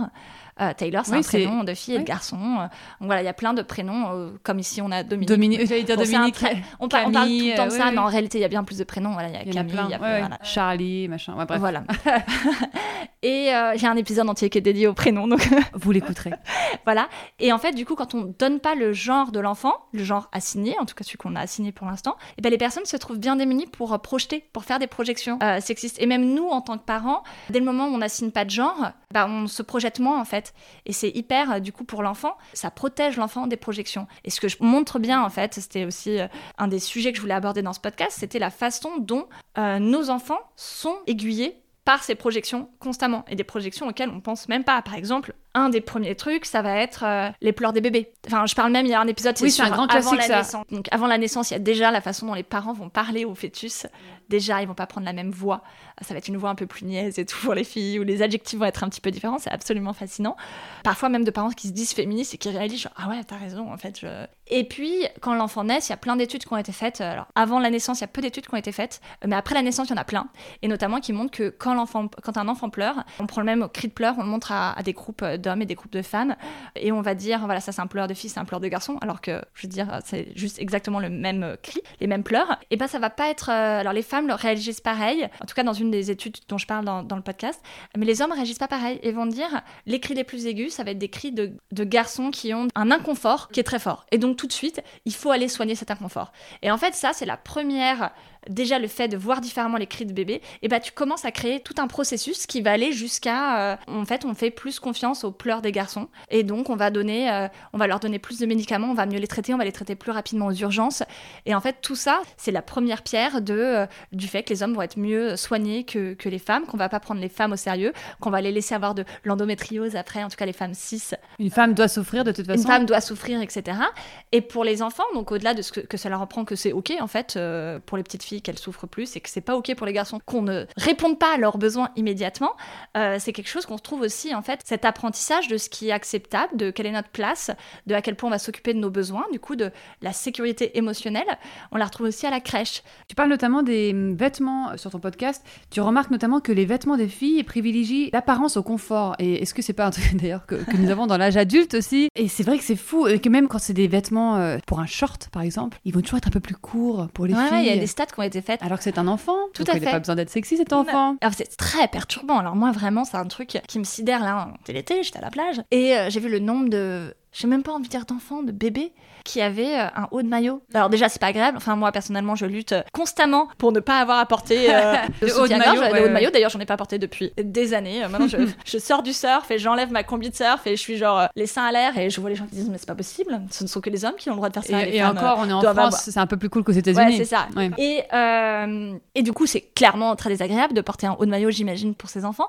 Taylor, c'est Oui, un prénom de fille et de garçon. donc voilà, il y a plein de prénoms, comme ici on a Dominique. Dominique, j'allais dire Dominique. On, par- on parle tout Camille, le temps de ça, oui, mais oui. en réalité, il y a bien plus de prénoms. Voilà, il y a Il y a Camille, plein. il y a voilà. Charlie, machin. Ouais, bref. Voilà. *laughs* et a un épisode entier qui est dédié aux prénoms. Donc Vous l'écouterez. *laughs* voilà. Et en fait, du coup, quand on donne pas le genre de l'enfant, genre assigné, en tout cas celui qu'on a assigné pour l'instant, et ben les personnes se trouvent bien démunies pour euh, projeter, pour faire des projections euh, sexistes. Et même nous, en tant que parents, dès le moment où on n'assigne pas de genre, bah, on se projette moins en fait. Et c'est hyper, euh, du coup, pour l'enfant, ça protège l'enfant des projections. Et ce que je montre bien, en fait, c'était aussi un des sujets que je voulais aborder dans ce podcast, c'était la façon dont nos enfants sont aiguillés par ces projections constamment et des projections auxquelles on pense même pas. Par exemple, un des premiers trucs, ça va être euh, les pleurs des bébés. Enfin, je parle même, il y a un épisode, c'est Oui, sur un grand avant classique, la ça. naissance. Donc avant la naissance, il y a déjà la façon dont les parents vont parler au fœtus. Déjà, ils vont pas prendre la même voix. Ça va être une voix un peu plus niaise et tout pour les filles, où les adjectifs vont être un petit peu différents. C'est absolument fascinant. Parfois même de parents qui se disent féministes et qui réalisent genre, ah ouais, t'as raison, en fait. je- Et puis, quand l'enfant naît, il y a plein d'études qui ont été faites. Alors, avant la naissance, il y a peu d'études qui ont été faites, mais après la naissance, il y en a plein. Et notamment qui montrent que quand, quand un enfant pleure, on prend le même cri de pleurs, on le montre à, à des groupes d'hommes et des groupes de femmes, et on va dire, voilà, ça c'est un pleur de fille, c'est un pleur de garçon, alors que, je veux dire, c'est juste exactement le même euh, cri, les mêmes pleurs. Et ben, ça va pas être. euh, alors, les femmes réagissent pareil, en tout cas dans une des études dont je parle dans, dans le podcast, mais les hommes réagissent pas pareil et vont dire, les cris les plus aigus, ça va être des cris de, de garçons qui ont un inconfort qui est très fort. Et donc, tout de suite, il faut aller soigner cet inconfort. Et en fait, ça, c'est la première déjà le fait de voir différemment les cris de bébé, et bah tu commences à créer tout un processus qui va aller jusqu'à, euh, en fait, on fait plus confiance aux pleurs des garçons, et donc on va donner, euh, on va leur donner plus de médicaments, on va mieux les traiter, on va les traiter plus rapidement aux urgences, et en fait tout ça, c'est la première pierre de euh, du fait que les hommes vont être mieux soignés que, que les femmes, qu'on va pas prendre les femmes au sérieux, qu'on va les laisser avoir de l'endométriose après, en tout cas les femmes cis, Une femme doit souffrir de toute façon. une femme doit souffrir, etc. Et pour les enfants, donc au-delà de ce que, que ça leur apprend que c'est ok en fait pour les petites filles qu'elles souffrent plus et que c'est pas ok pour les garçons qu'on ne réponde pas à leurs besoins immédiatement, euh, c'est quelque chose qu'on retrouve aussi en fait cet apprentissage de ce qui est acceptable, de quelle est notre place, de à quel point on va s'occuper de nos besoins, du coup de la sécurité émotionnelle. On la retrouve aussi à la crèche. Tu parles notamment des hum, vêtements sur ton podcast. Tu remarques notamment que les vêtements des filles privilégient l'apparence au confort. Et est-ce que c'est pas un truc *laughs* d'ailleurs que, que nous avons dans l'âge adulte aussi? Et c'est vrai que c'est fou et que même quand c'est des vêtements euh, pour un short par exemple, ils vont toujours être un peu plus courts pour les Ouais, ouais, il y a filles. des stats ont été faites. Alors que c'est un enfant. Tout donc à il n'a fait. pas besoin d'être sexy cet enfant. Alors c'est très perturbant. Alors moi vraiment c'est un truc qui me sidère là. C'était l'été, j'étais à la plage et euh, j'ai vu le nombre de, j'ai même pas envie de dire d'enfants, de bébés qui avaient euh, un haut de maillot. Alors déjà c'est pas agréable. Enfin moi personnellement je lutte euh, constamment pour ne pas avoir apporté euh, *laughs* Le le haut de maillot, ouais, ouais. maillot. D'ailleurs j'en ai pas porté depuis des années. Euh, Maintenant je, *laughs* je sors du surf et j'enlève ma combi de surf et je suis genre euh, les seins à l'air et je vois les gens qui disent mais c'est pas possible. Ce ne sont que les hommes qui ont le droit de faire ça. Et, et encore, on est en France, c'est un peu plus cool qu'aux États-Unis. Ouais, c'est ça. Ouais. Et, euh, et du coup, c'est clairement très désagréable de porter un haut de maillot, j'imagine, pour ces enfants.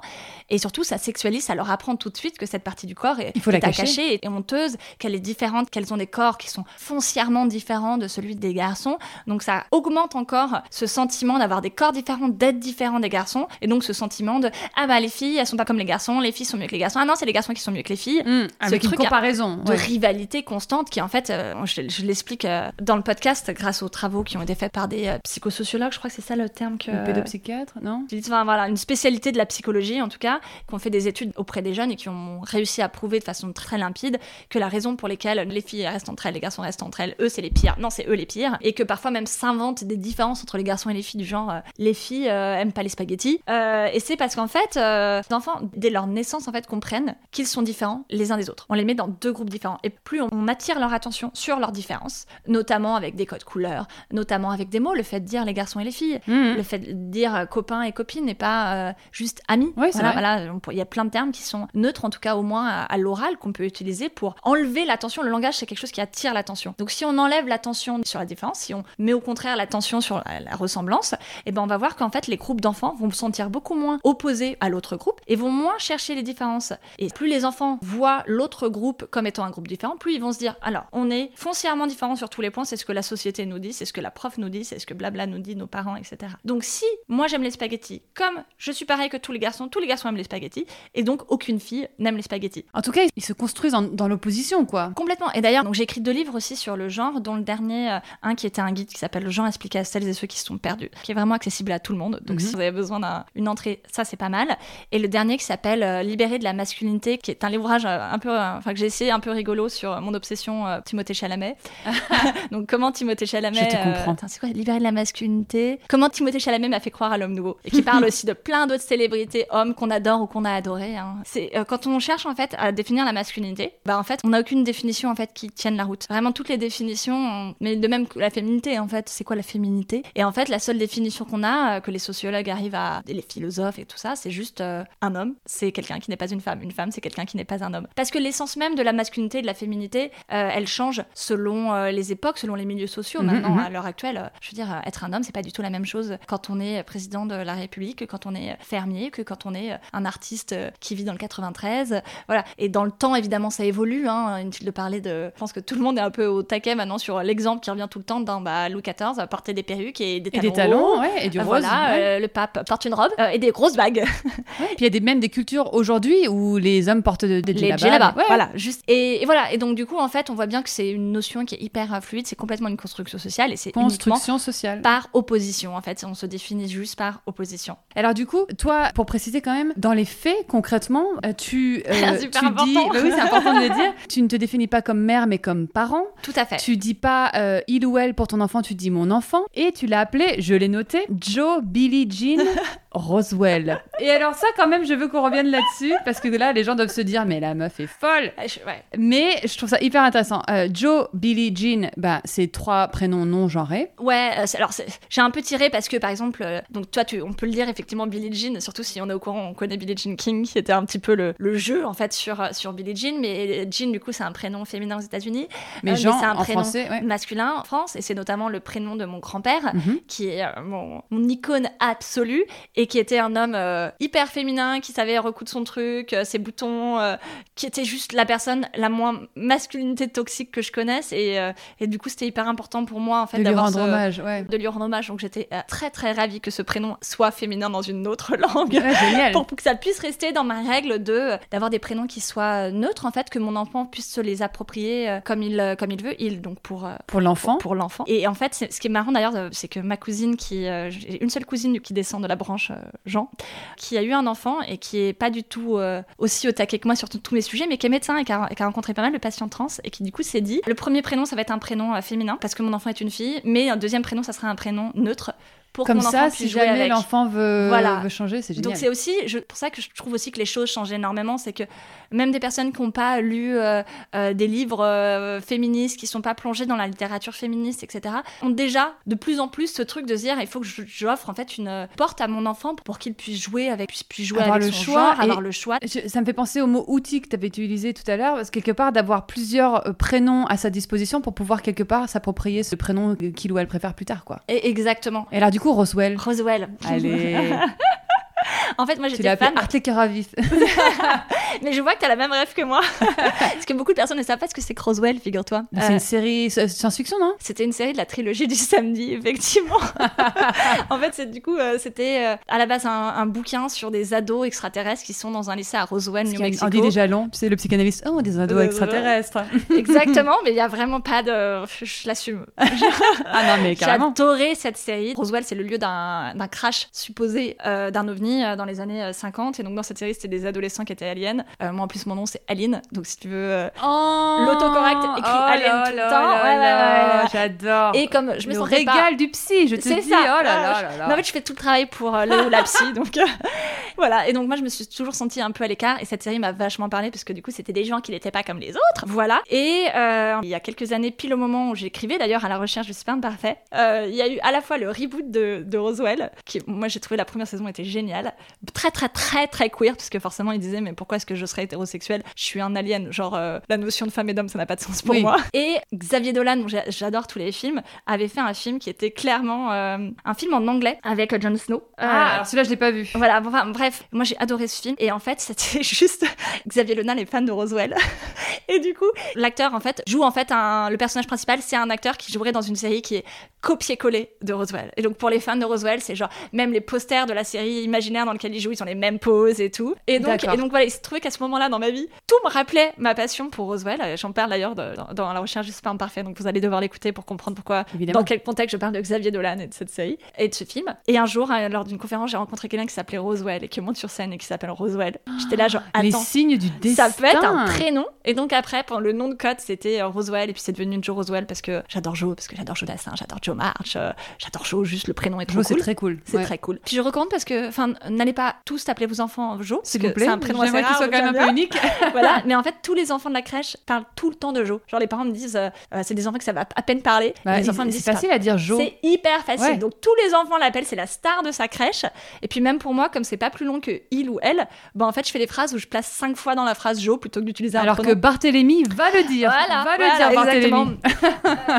Et surtout, ça sexualise, ça leur apprend tout de suite que cette partie du corps est, Il faut la est à cacher et honteuse, qu'elle est différente, qu'elles ont des corps qui sont foncièrement différents de celui des garçons. Donc ça augmente encore ce sentiment d'avoir des corps différents, d'être différents des garçons. Et donc ce sentiment de ah bah les filles, elles sont pas comme les garçons, les filles sont mieux que les garçons. Ah non, c'est les garçons qui sont mieux que les filles Hum, avec une truc comparaison. de ouais. rivalité constante qui en fait, euh, je, je l'explique euh, dans le podcast grâce aux travaux qui ont été faits par des euh, psychosociologues, je crois que c'est ça le terme que... Le pédopsychiatre, non? Enfin, voilà, une spécialité de la psychologie en tout cas, qui ont fait des études auprès des jeunes et qui ont réussi à prouver de façon très limpide que la raison pour lesquelles les filles restent entre elles, les garçons restent entre elles, eux c'est les pires, non c'est eux les pires, et que parfois même s'inventent des différences entre les garçons et les filles du genre euh, les filles euh, aiment pas les spaghettis, Euh, et c'est parce qu'en fait euh, les enfants dès leur naissance en fait comprennent qu'ils sont différents les uns des autres. On les met dans deux groupes différents. Et plus on, attire leur attention sur leurs différences, notamment avec des codes couleurs, notamment avec des mots, le fait de dire les garçons et les filles, Hum, le fait de dire copain et copine n'est pas juste amis. C'est voilà, il y a plein de termes qui sont neutres, en tout cas au moins à, à l'oral, qu'on peut utiliser pour enlever l'attention. Le langage, c'est quelque chose qui attire l'attention. Donc si on enlève l'attention sur la différence, si on met au contraire l'attention sur la, la ressemblance, eh ben on va voir qu'en fait les groupes d'enfants vont se sentir beaucoup moins opposés à l'autre groupe et vont moins chercher les différences. Et plus les enfants voient l'autre groupe comme étant un groupe différent, plus ils vont se dire alors on est foncièrement différents sur tous les points, c'est ce que la société nous dit, c'est ce que la prof nous dit, c'est ce que blabla nous dit, nos parents, etc. Donc si moi j'aime les spaghettis, comme je suis pareil que tous les garçons, tous les garçons aiment les spaghettis, et donc aucune fille n'aime les spaghettis. En tout cas, ils se construisent en- dans l'opposition quoi. Complètement. Et d'ailleurs, donc j'ai écrit deux livres aussi sur le genre, dont le dernier, euh, un qui était un guide qui s'appelle Le genre expliqué à celles et ceux qui se sont perdus, qui est vraiment accessible à tout le monde. Donc Mhm. si vous avez besoin d'une entrée, ça c'est pas mal. Et le dernier qui s'appelle euh, Libérer de la masculinité, qui est un ouvrage euh, un peu, enfin que j'ai essayé un peu rigolo sur mon obsession Timothée Chalamet. *laughs* *laughs* donc comment Timothée Chalamet, Je te comprends. c'est quoi Libérer de la masculinité? Comment Timothée Chalamet m'a fait croire à l'homme nouveau? Et qui parle *laughs* aussi de plein d'autres célébrités hommes qu'on adore ou qu'on a adoré. hein. C'est quand on cherche en fait à définir la masculinité, bah en fait on n'a aucune définition en fait qui tienne la route. Vraiment toutes les définitions, on- mais de même que la féminité en fait, c'est quoi la féminité? Et en fait la seule définition qu'on a, euh, que les sociologues arrivent à, et les philosophes et tout ça, c'est juste euh, un homme, c'est quelqu'un qui n'est pas une femme. Une femme, c'est quelqu'un qui n'est pas un homme. Parce que l'essence même de la masculinité et de la féminité, euh, elle change selon euh, les époques, selon les milieux sociaux. Mhm, Maintenant, mhm. à l'heure actuelle, je veux dire, être un homme, c'est pas du tout la même chose quand on est président de la République, que quand on est fermier, que quand on est un artiste qui vit dans le 93. euh, Voilà. Et dans le temps, évidemment, ça évolue. Hein. Inutile de parler de. Je pense que tout le monde est un peu au taquet maintenant sur l'exemple qui revient tout le temps dans bah, Louis XIV, porter des perruques et des Et talons. des talons, hauts. ouais, et du Euh, rose. Voilà, ouais. euh, le pape porte une robe euh, et des grosses bagues. *laughs* Ouais, Puis il y a des, même des cultures aujourd'hui où les hommes portent de- des les djellabas. Ouais. Voilà, juste. Et, et voilà. Et donc du coup, en fait, on voit bien que c'est une notion qui est hyper fluide. C'est complètement une construction sociale et c'est Construction sociale. par opposition. En fait, on se définit juste par opposition. Alors du coup, toi, pour préciser quand même, dans les faits, concrètement, tu, euh, *laughs* Super tu important. dis, Bah oui, c'est important de le dire. *laughs* Tu ne te définis pas comme mère, mais comme parent. Tout à fait. Tu dis pas euh, il ou elle pour ton enfant, tu dis mon enfant. Et tu l'as appelé, je l'ai noté, Joe Billie Jean *laughs* Roswell. Et alors ça, quand même, je veux qu'on revienne là-dessus parce que là, les gens doivent se dire mais la meuf est folle. Ouais. Mais je trouve ça hyper intéressant. Euh, Joe, Billie Jean, bah, c'est trois prénoms non genrés. Ouais, euh, alors j'ai un peu tiré parce que par exemple, euh, donc toi, tu, on peut le dire effectivement Billie Jean, surtout si on est au courant, on connaît Billie Jean King, qui était un petit peu le, le jeu en fait sur, sur Billie Jean, mais Jean du coup c'est un prénom féminin aux États-Unis, Mais Jean, c'est un en prénom français, ouais. masculin en France, et c'est notamment le prénom de mon grand-père. Mhm. qui est mon, mon icône absolue et qui était un homme euh, hyper féminin qui savait recoudre son truc, euh, ses boutons, euh, qui était juste la personne la moins masculinité toxique que je connaisse et, et du coup c'était hyper important pour moi en fait De lui rendre ce- hommage, ouais. de lui rendre hommage donc j'étais très très ravie que ce prénom soit féminin dans une autre *laughs* langue Ouais, génial. pour que ça puisse rester dans ma règle de d'avoir des prénoms qui soient neutres en fait que mon enfant puisse se les approprier comme il comme il veut il donc pour Pour l'enfant. pour l'enfant. Et en fait, ce qui est marrant d'ailleurs, c'est que ma cousine, qui j'ai une seule cousine qui descend de la branche euh, Jean, qui a eu un enfant et qui est pas du tout euh, aussi au taquet que moi sur tous mes sujets, mais qui est médecin et qui a, et qui a rencontré pas mal de patients trans et qui du coup s'est dit le premier prénom ça va être un prénom euh, féminin parce que mon enfant est une fille, mais un deuxième prénom ça sera un prénom neutre pour Comme que mon ça, enfant si jouer jamais l'enfant veut, Voilà. veut changer, c'est génial. Donc c'est aussi je, pour ça que je trouve aussi que les choses changent énormément, c'est que même des personnes qui n'ont pas lu euh, euh, des livres euh, féministes, qui sont pas plongées dans la littérature féministe, etc., ont déjà de plus en plus ce truc de se dire il faut que j'offre en fait une porte à mon enfant pour qu'il puisse jouer avec, puisse, puisse jouer Avoir avec le son choix genre, avoir le choix. Je- ça me fait penser au mot outil que tu avais utilisé tout à l'heure, parce que quelque part d'avoir plusieurs prénoms à sa disposition pour pouvoir quelque part s'approprier ce prénom qu'il ou elle préfère plus tard, quoi. Et exactement. Et alors du coup, Roswell, Roswell. allez, *laughs* *laughs* En fait, moi j'étais fan, Artlecker à vif. *laughs* mais je vois que tu as la même rêve que moi. *laughs* Parce que beaucoup de personnes ne savent pas ce que c'est que Roswell, figure-toi. C'est Euh, une série euh, science-fiction, non? C'était une série de la trilogie du samedi, effectivement. en fait, c'est du coup, euh, c'était euh, à la base un, un bouquin sur des ados extraterrestres qui sont dans un lycée à Roswell, New Mexico. On dit déjà long, tu sais, le psychanalyste, oh, des ados extraterrestres. Exactement, mais il y a vraiment pas de. Je, l'assume. ah non, mais J'ai carrément. adoré cette série. Roswell, c'est le lieu d'un crash supposé d'un ovni euh, dans les années euh, 50. Et donc, dans cette série, c'était des adolescents qui étaient aliens. Euh, moi, en plus, mon nom, c'est Aline. Donc, si tu veux. euh, Oh, L'autocorrect écrit oh Alien tout le temps. J'adore. Et comme je me le régal pas... du psy, je te C'est dis. ça. Oh là là là là. Mais en fait, je fais tout le travail pour euh, le ou la psy, *laughs* donc euh, voilà. Et donc moi, je me suis toujours sentie un peu à l'écart. Et cette série m'a vachement parlé parce que du coup, c'était des gens qui n'étaient pas comme les autres, voilà. Et euh, il y a quelques années, pile au moment où j'écrivais, d'ailleurs à la recherche du sperme parfait, euh, il y a eu à la fois le reboot de, de Roswell, qui moi j'ai trouvé la première saison était géniale, très très très très queer parce que forcément ils disaient mais pourquoi est-ce que je serais hétérosexuel Je suis un alien, genre euh, la notion de femme et d'homme ça n'a pas de sens pour Oui. moi. Et Xavier Dolan, dont j'adore tous les films, avait fait un film qui était clairement euh, un film en anglais avec Jon Snow. Euh, Ah, alors celui-là, je l'ai pas vu. voilà, enfin bref, moi j'ai adoré ce film et en fait *laughs* c'était juste Xavier Lenin est fan de Roswell *laughs* et du coup l'acteur en fait joue en fait un, le personnage principal c'est un acteur qui jouerait dans une série qui est copier-coller de Roswell. Et donc pour les fans de Roswell, c'est genre même les posters de la série imaginaire dans lequel il joue, ils ont les mêmes poses et tout. Et donc, et donc voilà, il se trouvait qu'à ce moment-là dans ma vie, tout me rappelait ma passion pour Roswell. J'en parle d'ailleurs dans, la recherche du sperme parfait, donc vous allez devoir l'écouter pour comprendre pourquoi, dans quel contexte je parle de Xavier Dolan et de cette série et de ce film. Et un jour, euh, lors d'une conférence, j'ai rencontré quelqu'un qui s'appelait Roswell et qui monte sur scène et qui s'appelle Roswell. J'étais là genre attends, les signes du destin. Ça peut être un prénom. Et donc après, pour le nom de code, c'était euh, Roswell et puis c'est devenu Joe Roswell parce que j'adore Joe, parce que j'adore Joe Dassin, j'adore Joe March, euh, j'adore Joe, juste le prénom est trop cool. c'est très cool. C'est très cool. Puis je recommande parce que, enfin, n'allez pas tous appeler vos enfants Joe, s'il vous plaît. C'est un prénom assez rare. soit quand même un peu unique. *laughs* voilà, *laughs* mais en fait, tous les enfants de la crèche parlent tout le temps de Joe. Genre les parents me disent, euh, euh, c'est des enfants qui savent à peine parler. Bah, les enfants me disent, c'est facile à dire Joe. C'est hyper facile. Donc tous les enfants l'appellent, c'est la star de sa crèche. Et puis même pour moi, comme c'est pas plus long que il ou elle, bah en fait, je fais des phrases où je place cinq fois dans la phrase Joe plutôt que d'utiliser un Alors que Barthélemy va le dire. Voilà, va le dire, Barthélemy.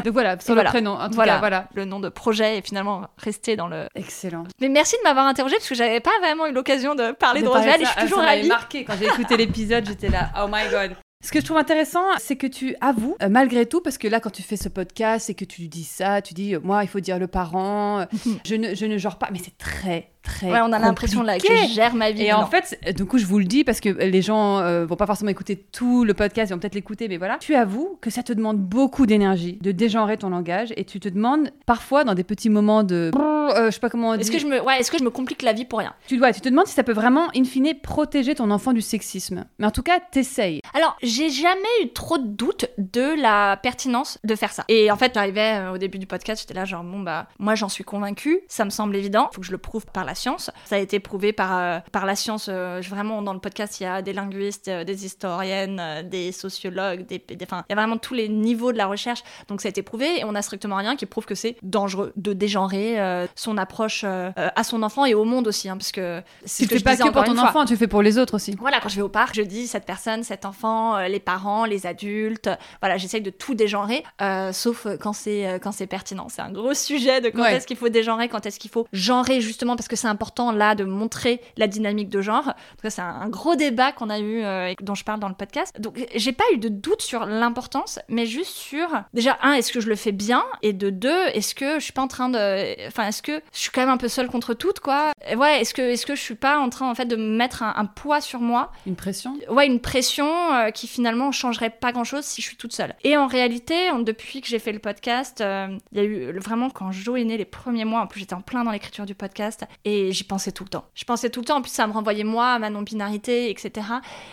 *laughs* Donc voilà, sur le prénom. En tout voilà. cas, voilà. Le nom de projet est finalement resté dans le. Excellent. Mais merci de m'avoir interrogé parce que j'avais pas vraiment eu l'occasion de parler de, Roswell et je suis toujours ravie. marqué quand j'ai écouté l'épisode, j'étais là, oh my god. Ce que je trouve intéressant, c'est que tu avoues, euh, malgré tout, parce que là, quand tu fais ce podcast et que tu dis ça, tu dis, euh, moi, il faut dire le parent, euh, *laughs* je, ne, je ne genre pas, mais c'est très, très Ouais, on a l'impression là que je gère ma vie. Et en fait, du coup, je vous le dis parce que les gens euh, vont pas forcément écouter tout le podcast, ils vont peut-être l'écouter, mais voilà. Tu avoues que ça te demande beaucoup d'énergie de dégenrer ton langage et tu te demandes parfois dans des petits moments de, euh, je sais pas comment. Est-ce que je me, ouais, est-ce que je me complique la vie pour rien? Tu dois, tu te demandes si ça peut vraiment, in fine, protéger ton enfant du sexisme. Mais en tout cas, t'essayes. Alors, j'ai jamais eu trop de doutes de la pertinence de faire ça. Et en fait, j'arrivais euh, au début du podcast, j'étais là genre bon bah, moi j'en suis convaincue, ça me semble évident, faut que je le prouve par la science. Ça a été prouvé par, euh, par la science. Euh, vraiment, dans le podcast, il y a des linguistes, euh, des historiennes, des sociologues, des, enfin, il y a vraiment tous les niveaux de la recherche. Donc ça a été prouvé et on a strictement rien qui prouve que c'est dangereux de dégenrer son approche à son enfant et au monde aussi. Hein, parce que tu fais pas que pour ton enfant, tu fais pour les autres aussi. Voilà, quand je vais au parc, je dis cette personne, cet enfant, les parents, les adultes. Voilà, j'essaye de tout dégenrer, sauf quand c'est quand c'est pertinent. C'est un gros sujet de quand est-ce qu'il faut dégenrer, quand est-ce qu'il faut genrer justement parce que c'est important là de montrer la dynamique de genre. c'est un, gros débat qu'on a eu euh, et dont je parle dans le podcast. Donc j'ai pas eu de doute sur l'importance, mais juste sur déjà un, est-ce que je le fais bien? Et de deux, est-ce que je suis pas en train de, enfin est-ce que je suis quand même un peu seule contre toutes quoi? Et ouais, est-ce que est-ce que je suis pas en train en fait de mettre un, poids sur moi, une pression? Ouais, une pression euh, qui finalement changerait pas grand-chose si je suis toute seule. Et en réalité, depuis que j'ai fait le podcast, euh, il y a eu vraiment quand Joe est né les premiers mois, en plus j'étais en plein dans l'écriture du podcast et j'y pensais tout le temps. Je pensais tout le temps, en plus ça me renvoyait moi à ma non-binarité, etc.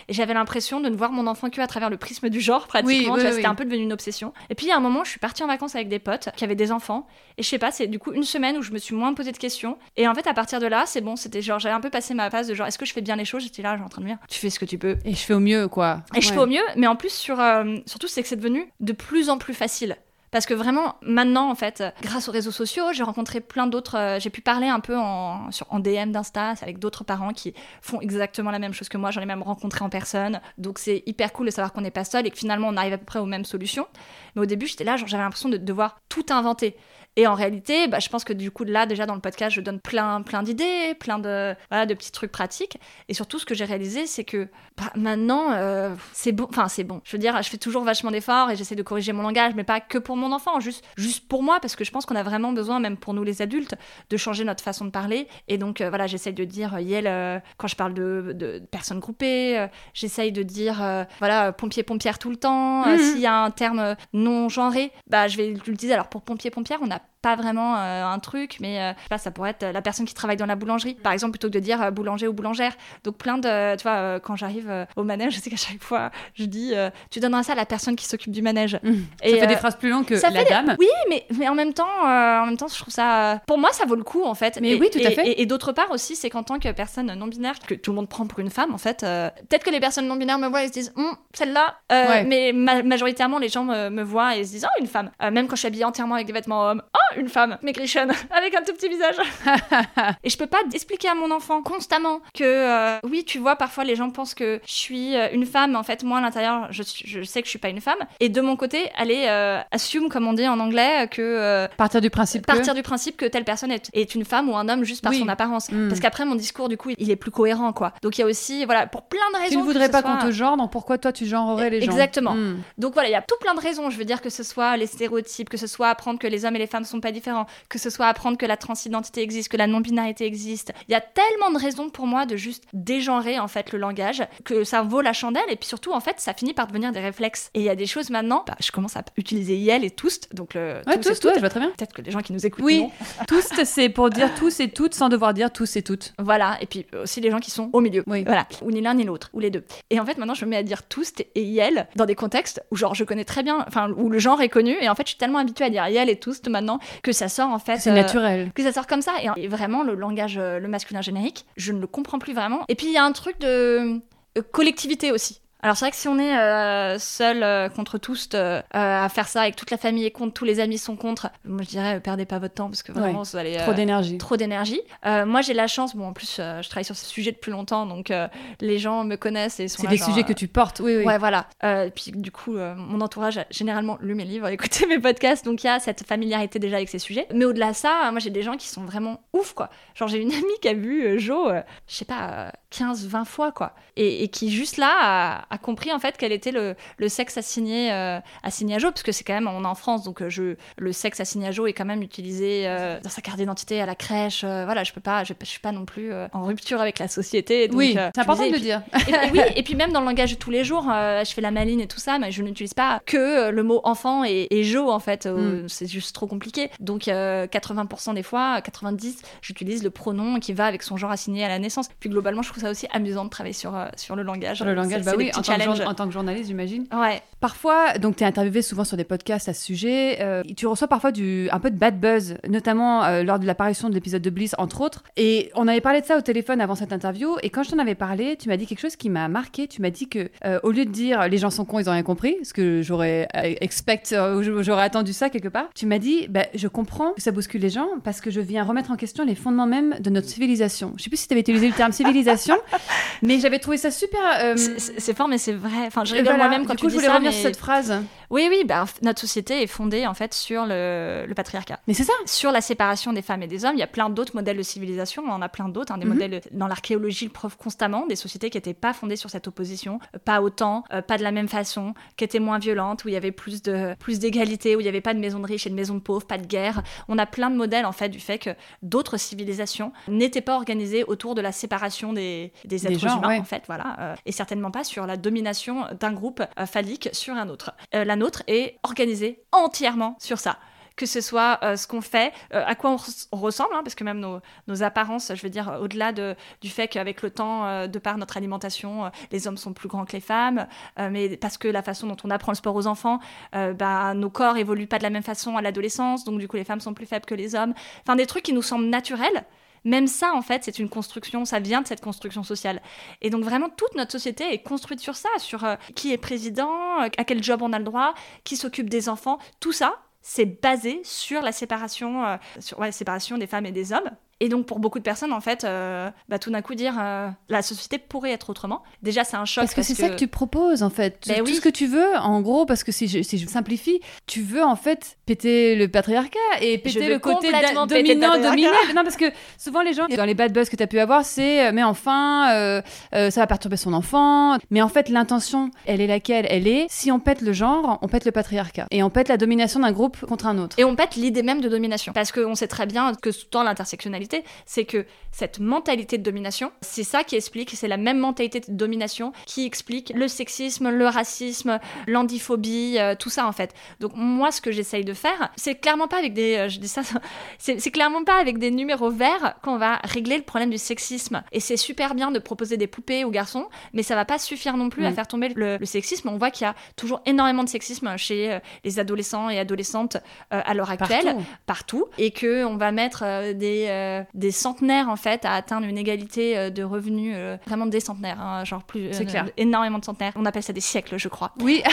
Et j'avais l'impression de ne voir mon enfant que à travers le prisme du genre, pratiquement. C'était un peu devenu une obsession. Et puis il y a un moment, je suis partie en vacances avec des potes qui avaient des enfants. Et je sais pas, c'est du coup une semaine où je me suis moins posé de questions. Et en fait, à partir de là, c'est bon, c'était genre, j'avais un peu passé ma phase de genre, est-ce que je fais bien les choses? J'étais là, genre en train de me dire, tu fais ce que tu peux. Et je fais au mieux, quoi. Et je fais au mieux, mais en plus, sur, euh, surtout, c'est que c'est devenu de plus en plus facile. Parce que vraiment, maintenant, en fait, grâce aux réseaux sociaux, j'ai rencontré plein d'autres. Euh, j'ai pu parler un peu en, sur, en DM d'Insta avec d'autres parents qui font exactement la même chose que moi. J'en ai même rencontré en personne. Donc c'est hyper cool de savoir qu'on n'est pas seul et que finalement on arrive à peu près aux mêmes solutions. Mais au début, j'étais là, j'avais l'impression de devoir tout inventer. Et en réalité, bah, je pense que du coup, là, déjà dans le podcast, je donne plein, plein d'idées, plein de, voilà, de petits trucs pratiques. Et surtout, ce que j'ai réalisé, c'est que bah, maintenant, euh, c'est bon. Enfin, c'est bon. Je veux dire, je fais toujours vachement d'efforts et j'essaie de corriger mon langage, mais pas que pour mon enfant, juste, juste pour moi, parce que je pense qu'on a vraiment besoin, même pour nous les adultes, de changer notre façon de parler. Et donc, euh, voilà, j'essaie de dire euh, Yel quand je parle de, de personnes groupées. j'essaye de dire, voilà, pompier-pompière tout le temps. Mhm. S'il y a un terme non genré, bah, je vais l'utiliser. Alors, pour pompier-pompière, on a that. Pas vraiment euh, un truc, mais euh, je sais pas, ça pourrait être la personne qui travaille dans la boulangerie, par exemple, plutôt que de dire euh, boulanger ou boulangère. Donc plein de, tu vois, quand j'arrive au manège, *laughs* je sais qu'à chaque fois, je dis, tu donneras ça à la personne qui s'occupe du manège. Mmh. Et, ça fait des phrases plus longues que la dame. Oui, mais, mais en même temps, en même temps, je trouve ça, pour moi, ça vaut le coup en fait. Mais oui, tout à fait. Et, d'autre part aussi, c'est qu'en tant que personne non binaire, que tout le monde prend pour une femme, en fait, peut-être que les personnes non binaires me voient et se disent, hum, celle-là, mais majoritairement, les gens me, me, voient et se disent, oh, une femme. même quand je suis habillée entièrement avec des vêtements hommes, oh, une femme maigrichonne *laughs* avec un tout petit visage. *laughs* et je peux pas expliquer à mon enfant constamment que euh, oui, tu vois, parfois les gens pensent que je suis euh, une femme, mais en fait, moi à l'intérieur, je, je, sais que je suis pas une femme. Et de mon côté, aller euh, assume, comme on dit en anglais, que. partir du principe Partir du principe que telle personne est, est, une femme ou un homme juste par son apparence. Mm. Parce qu'après, mon discours, du coup, il est plus cohérent, quoi. Donc il y a aussi, voilà, pour plein de raisons. Tu ne voudrais pas qu'on te genre, donc pourquoi toi tu genrerais les gens Exactement. Mm. Donc voilà, il y a tout plein de raisons. Je veux dire que ce soit les stéréotypes, que ce soit apprendre que les hommes et les femmes sont pas différents, que ce soit apprendre que la transidentité existe, que la non-binarité existe. Il y a tellement de raisons pour moi de juste dégenrer en fait le langage que ça vaut la chandelle et puis surtout en fait ça finit par devenir des réflexes. Et il y a des choses maintenant, bah, je commence à utiliser yel et toast, donc le ouais, toast, je vois très bien. Peut-être que les gens qui nous écoutent. Oui, *laughs* toast c'est pour dire tous et toutes sans devoir dire tous et toutes. Voilà, et puis aussi les gens qui sont au milieu. Oui. Voilà, ou ni l'un ni l'autre, ou les deux. Et en fait maintenant je me mets à dire toast et yel dans des contextes où genre je connais très bien, enfin où le genre est connu et en fait je suis tellement habituée à dire yel et toast maintenant que ça sort en fait. C'est naturel. Que ça sort comme ça et, vraiment le langage, euh, le masculin générique, je ne le comprends plus vraiment. Et puis il y a un truc de euh, collectivité aussi. Alors c'est vrai que si on est euh, seul euh, contre tous euh, à faire ça que toute la famille est contre, tous les amis sont contre, moi je dirais perdez pas votre temps parce que vraiment vous allez trop d'énergie. Trop d'énergie. moi j'ai la chance, bon en plus je travaille sur ce sujet depuis longtemps donc les gens me connaissent et sont C'est des sujets que tu portes, oui oui. Ouais voilà. et puis du coup mon entourage a généralement lu mes livres, *laughs* écouté mes podcasts donc il y a cette familiarité déjà avec ces sujets. Mais au-delà de ça, moi j'ai des gens qui sont vraiment ouf quoi. Genre j'ai une *laughs* amie qui a vu Joe, je sais pas 15 20 fois quoi et, et qui juste là a a compris en fait quel était le, le sexe assigné, euh, assigné à Joe, parce que c'est quand même, on est en France, donc euh, je, le sexe assigné à Joe est quand même utilisé euh, dans sa carte d'identité, à la crèche. voilà, je peux pas, je, suis pas non plus en rupture avec la société. Donc, oui, c'est important de le dire. Et, oui, et puis même dans le langage de tous les jours, je fais la maline et tout ça, mais je n'utilise pas que le mot enfant et, Joe en fait. Mm. C'est juste trop compliqué. Donc 80% des fois, 90, j'utilise le pronom qui va avec son genre assigné à la naissance. Puis globalement, je trouve ça aussi amusant de travailler sur, sur le langage. Le langage, bah oui, en tant que journaliste, j'imagine. Ouais. Parfois, donc tu es interviewé souvent sur des podcasts à ce sujet, euh, tu reçois parfois du, un peu de bad buzz, notamment euh, lors de l'apparition de l'épisode de Bliss, entre autres. Et on avait parlé de ça au téléphone avant cette interview, et quand je t'en avais parlé, tu m'as dit quelque chose qui m'a marqué. Tu m'as dit que euh, au lieu de dire les gens sont cons, ils ont rien compris, ce que j'aurais expect, j'aurais attendu ça quelque part, tu m'as dit bah, je comprends que ça bouscule les gens parce que je viens remettre en question les fondements même de notre civilisation. Je sais plus si tu avais utilisé le terme civilisation, *laughs* mais j'avais trouvé ça super. C'est fort, mais c'est vrai Enfin, je rigole moi-même quand du coup, tu je voulais ça, revenir sur cette phrase. Oui, oui, bah, notre société est fondée en fait sur le, le patriarcat. Mais c'est ça. Sur la séparation des femmes et des hommes. Il y a plein d'autres modèles de civilisation. On en a plein d'autres. Hein, des mhm. modèles dans l'archéologie le preuve constamment. Des sociétés qui n'étaient pas fondées sur cette opposition, euh, pas autant, euh, pas de la même façon, qui étaient moins violentes, où il y avait plus de plus d'égalité, où il n'y avait pas de maisons de riches et de maisons de pauvres, pas de guerre. On a plein de modèles en fait du fait que d'autres civilisations n'étaient pas organisées autour de la séparation des, des êtres humains en fait, voilà, euh, et certainement pas sur la domination d'un groupe euh, phallique sur un autre. La nôtre est organisée entièrement sur ça que ce soit euh, ce qu'on fait, à quoi on, ressemble, hein, parce que même nos, apparences, je veux dire, au-delà de, du fait qu'avec le temps, de par notre alimentation, les hommes sont plus grands que les femmes, mais parce que la façon dont on apprend le sport aux enfants, bah, nos corps évoluent pas de la même façon à l'adolescence, donc du coup les femmes sont plus faibles que les hommes. Enfin, des trucs qui nous semblent naturels, même ça, en fait, c'est une construction, ça vient de cette construction sociale. Et donc vraiment, toute notre société est construite sur ça, sur euh, qui est président, euh, à quel job on a le droit, qui s'occupe des enfants, tout ça, c'est basé sur la séparation, euh, sur la séparation des femmes et des hommes. Et donc pour beaucoup de personnes, en fait, euh, bah, tout d'un coup dire euh, la société pourrait être autrement. Déjà, c'est un choc. Parce que c'est ça que tu proposes, en fait. Ben tout ce que tu veux, en gros, parce que si je, si je simplifie, tu veux en fait péter le patriarcat et péter le côté dominant, dominé. Non, parce que souvent les gens, dans les bad buzz que tu as pu avoir, c'est euh, mais enfin, ça va perturber son enfant. Mais en fait, l'intention, elle est laquelle Elle est? Si on pète le genre, on pète le patriarcat et on pète la domination d'un groupe contre un autre. Et on pète l'idée même de domination. Parce qu'on sait très bien que dans l'intersectionnalité, c'est que cette mentalité de domination, c'est ça qui explique, c'est la même mentalité de domination qui explique le sexisme, le racisme, l'andiphobie, euh, tout ça en fait. Donc moi, ce que j'essaye de faire, c'est clairement pas avec des, euh, je dis ça, *laughs* c'est clairement pas avec des numéros verts qu'on va régler le problème du sexisme. Et c'est super bien de proposer des poupées aux garçons, mais ça va pas suffire non plus à mm. faire tomber le, sexisme. On voit qu'il y a toujours énormément de sexisme chez euh, les adolescents et adolescentes à l'heure actuelle, partout. et que on va mettre des des centenaires en fait à atteindre une égalité euh, de revenus euh, vraiment des centenaires, hein, genre plus c'est clair. énormément de centenaires. On appelle ça des siècles, je crois. Oui. *laughs*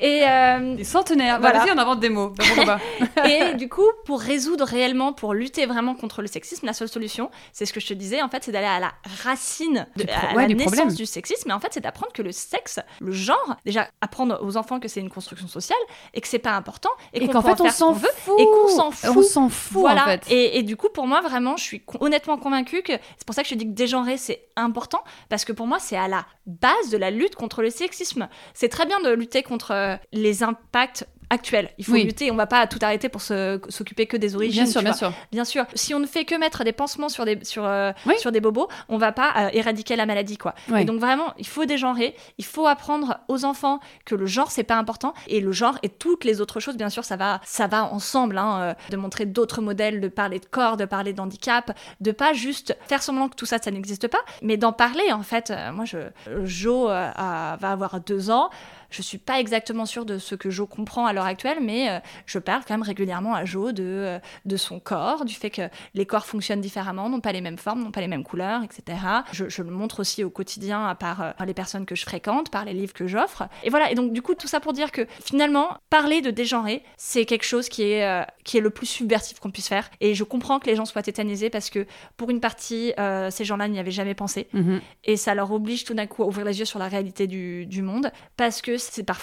Et, euh, Des centenaires. Bah. Vas-y, on invente des mots. Bah, pas *laughs* et du coup, pour résoudre réellement, pour lutter vraiment contre le sexisme, la seule solution, c'est ce que je te disais, en fait, c'est d'aller à la racine, de, à ouais, la du naissance problème. du sexisme. Mais en fait, c'est d'apprendre que le sexe, le genre, déjà apprendre aux enfants que c'est une construction sociale et que c'est pas important et, Et qu'on qu'en fait, on s'en veut. fout. et qu'on s'en fout. On s'en fout, voilà. en fait. Et, et du coup, pour moi, vraiment, je suis honnêtement convaincue que c'est pour ça que je dis que dégenrer, c'est important, parce que pour moi, c'est à la base de la lutte contre le sexisme. C'est très bien de lutter contre euh, les impacts actuels. Il faut Oui. lutter, on va pas tout arrêter pour s'occuper que des origines. Bien sûr, bien vois. sûr. Bien sûr, si on ne fait que mettre des pansements sur des, sur, euh, Oui. sur des bobos, on va pas euh, éradiquer la maladie, quoi. Et donc vraiment, il faut dégenrer, il faut apprendre aux enfants que le genre c'est pas important et le genre et toutes les autres choses, bien sûr, ça va, ça va ensemble, hein, euh, de montrer d'autres modèles, de parler de corps, de parler d'handicap, de pas juste faire semblant que tout ça, ça n'existe pas, mais d'en parler en fait. Moi, je, Jo va avoir deux ans. Je suis pas exactement sûre de ce que Jo comprend à l'heure actuelle, mais euh, je parle quand même régulièrement à Jo de, euh, de son corps, du fait que les corps fonctionnent différemment, n'ont pas les mêmes formes, n'ont pas les mêmes couleurs, etc. Je, je le montre aussi au quotidien par, euh, par les personnes que je fréquente, par les livres que j'offre. Et voilà, et donc du coup, tout ça pour dire que finalement, parler de dégenrer, c'est quelque chose qui est, euh, qui est le plus subversif qu'on puisse faire. Et je comprends que les gens soient tétanisés parce que pour une partie, euh, ces gens-là n'y avaient jamais pensé Mhm. et ça leur oblige tout d'un coup à ouvrir les yeux sur la réalité du, du monde parce que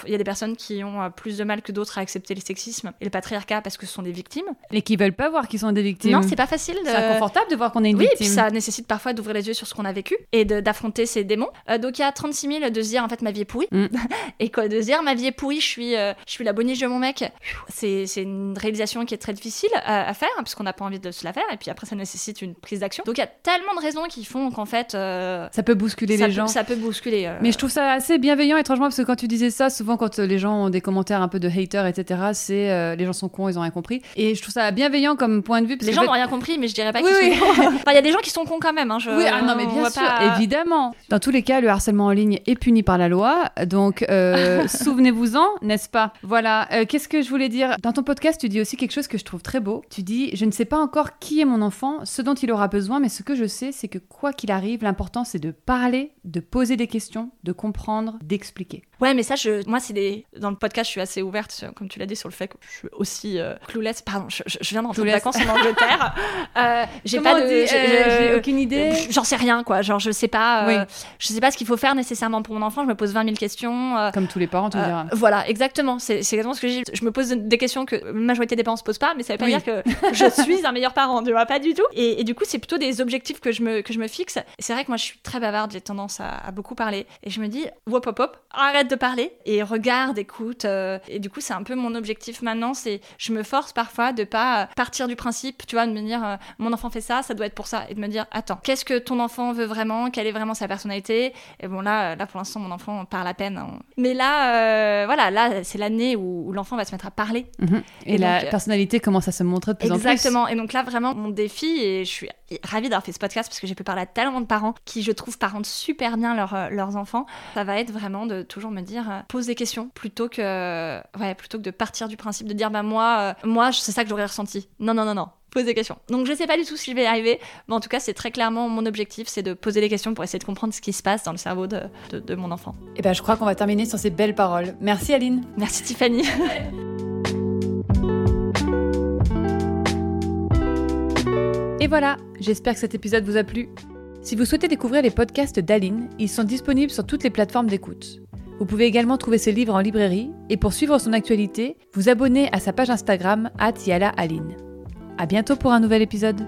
il y a des personnes qui ont euh, plus de mal que d'autres à accepter le sexisme et le patriarcat parce que ce sont des victimes. Et qui veulent pas voir qu'ils sont des victimes. Non, c'est pas facile de C'est inconfortable de voir qu'on est une oui, et victime. puis ça nécessite parfois d'ouvrir les yeux sur ce qu'on a vécu et d'affronter ces démons. Euh, donc il y a 36 000 de se dire en fait ma vie est pourrie. Mm. *laughs* et quoi, de se dire ma vie est pourrie, je suis, euh, je suis la boniche de mon mec. C'est c'est une réalisation qui est très difficile à, à faire hein, parce qu'on n'a pas envie de se la faire et puis après ça nécessite une prise d'action. Donc il y a tellement de raisons qui font qu'en fait euh, Ça peut bousculer ça, les peut, gens. ça peut bousculer. Mais je trouve ça assez bienveillant, étrangement, parce que quand tu disais ça, souvent quand euh, les gens ont des commentaires un peu de haters, etc., c'est euh, les gens sont cons, ils ont rien compris. Et je trouve ça bienveillant comme point de vue. Parce les gens fait- n'ont rien compris, mais je dirais pas qu'ils oui. sont cons. *laughs* Enfin, il y a des gens qui sont cons quand même. Hein, je- Oui, ah non, mais bien sûr, pas- évidemment. Dans tous les cas, le harcèlement en ligne est puni par la loi, donc euh, *laughs* souvenez-vous-en, n'est-ce pas? Voilà, euh, qu'est-ce que je voulais dire? Dans ton podcast, tu dis aussi quelque chose que je trouve très beau. Tu dis Je ne sais pas encore qui est mon enfant, ce dont il aura besoin, mais ce que je sais, c'est que quoi qu'il arrive, l'important c'est de parler, de poser des questions, de comprendre, d'expliquer. Ouais, mais ça, je, moi, c'est des. Dans le podcast, je suis assez ouverte, sur- comme tu l'as dit, sur le fait que je suis aussi euh, clueless. Pardon, je, je- viens de rentrer de vacances en Angleterre. *laughs* Euh, j'ai pas de. j'ai- euh, j'ai- j'ai aucune idée. J'en sais rien, quoi. Genre, je sais pas. euh, Oui. Je sais pas ce qu'il faut faire nécessairement pour mon enfant. Je me pose 20 000 questions. euh, Comme tous les parents, tu euh, diras. voilà, exactement. C'est exactement ce que je dis. Je me pose des questions que la majorité des parents se posent pas, mais ça veut pas Oui. dire que *laughs* je suis un meilleur parent, tu vois, pas du tout. Et, et du coup, c'est plutôt des objectifs que je me, que je me fixe. C'est vrai que moi, je suis très bavarde, j'ai tendance à, à beaucoup parler. Et je me dis, hop, hop, hop, arrête de parler et regarde, écoute. euh, et du coup, c'est un peu mon objectif maintenant. C'est, je me force parfois de pas partir du principe, tu vois, de me dire, euh, mon enfant fait ça, ça doit être pour ça. Et de me dire, attends, qu'est-ce que ton enfant veut vraiment Quelle est vraiment sa personnalité? Et bon, là, là, pour l'instant, mon enfant parle à peine. hein. Mais là, euh, voilà, là, c'est l'année où, où l'enfant va se mettre à parler. Mhm. Et, et la donc, euh, personnalité commence à se montrer de plus en plus. Exactement. Et donc là, vraiment, mon défi, et je suis ravie d'avoir fait ce podcast parce que j'ai pu parler à tellement de parents qui, je trouve, parentent super bien leurs, euh, leurs enfants. Ça va être vraiment de toujours me dire, euh, pose des questions plutôt que, ouais, plutôt que de partir du principe de dire, bah moi, euh, moi, c'est ça que j'aurais ressenti. Non, non, non, non. Pose des questions. Donc je sais pas du tout si je vais y arriver, mais en tout cas c'est très clairement mon objectif, c'est de poser des questions pour essayer de comprendre ce qui se passe dans le cerveau de, de- de mon enfant. Et ben, je crois qu'on va terminer sur ces belles paroles. Merci Aline. Merci Tiffany. *laughs* Et voilà, j'espère que cet épisode vous a plu. Si vous souhaitez découvrir les podcasts d'Aline, ils sont disponibles sur toutes les plateformes d'écoute. Vous pouvez également trouver ses livres en librairie et pour suivre son actualité, vous abonner à sa page Instagram @yalaaline. À bientôt pour un nouvel épisode.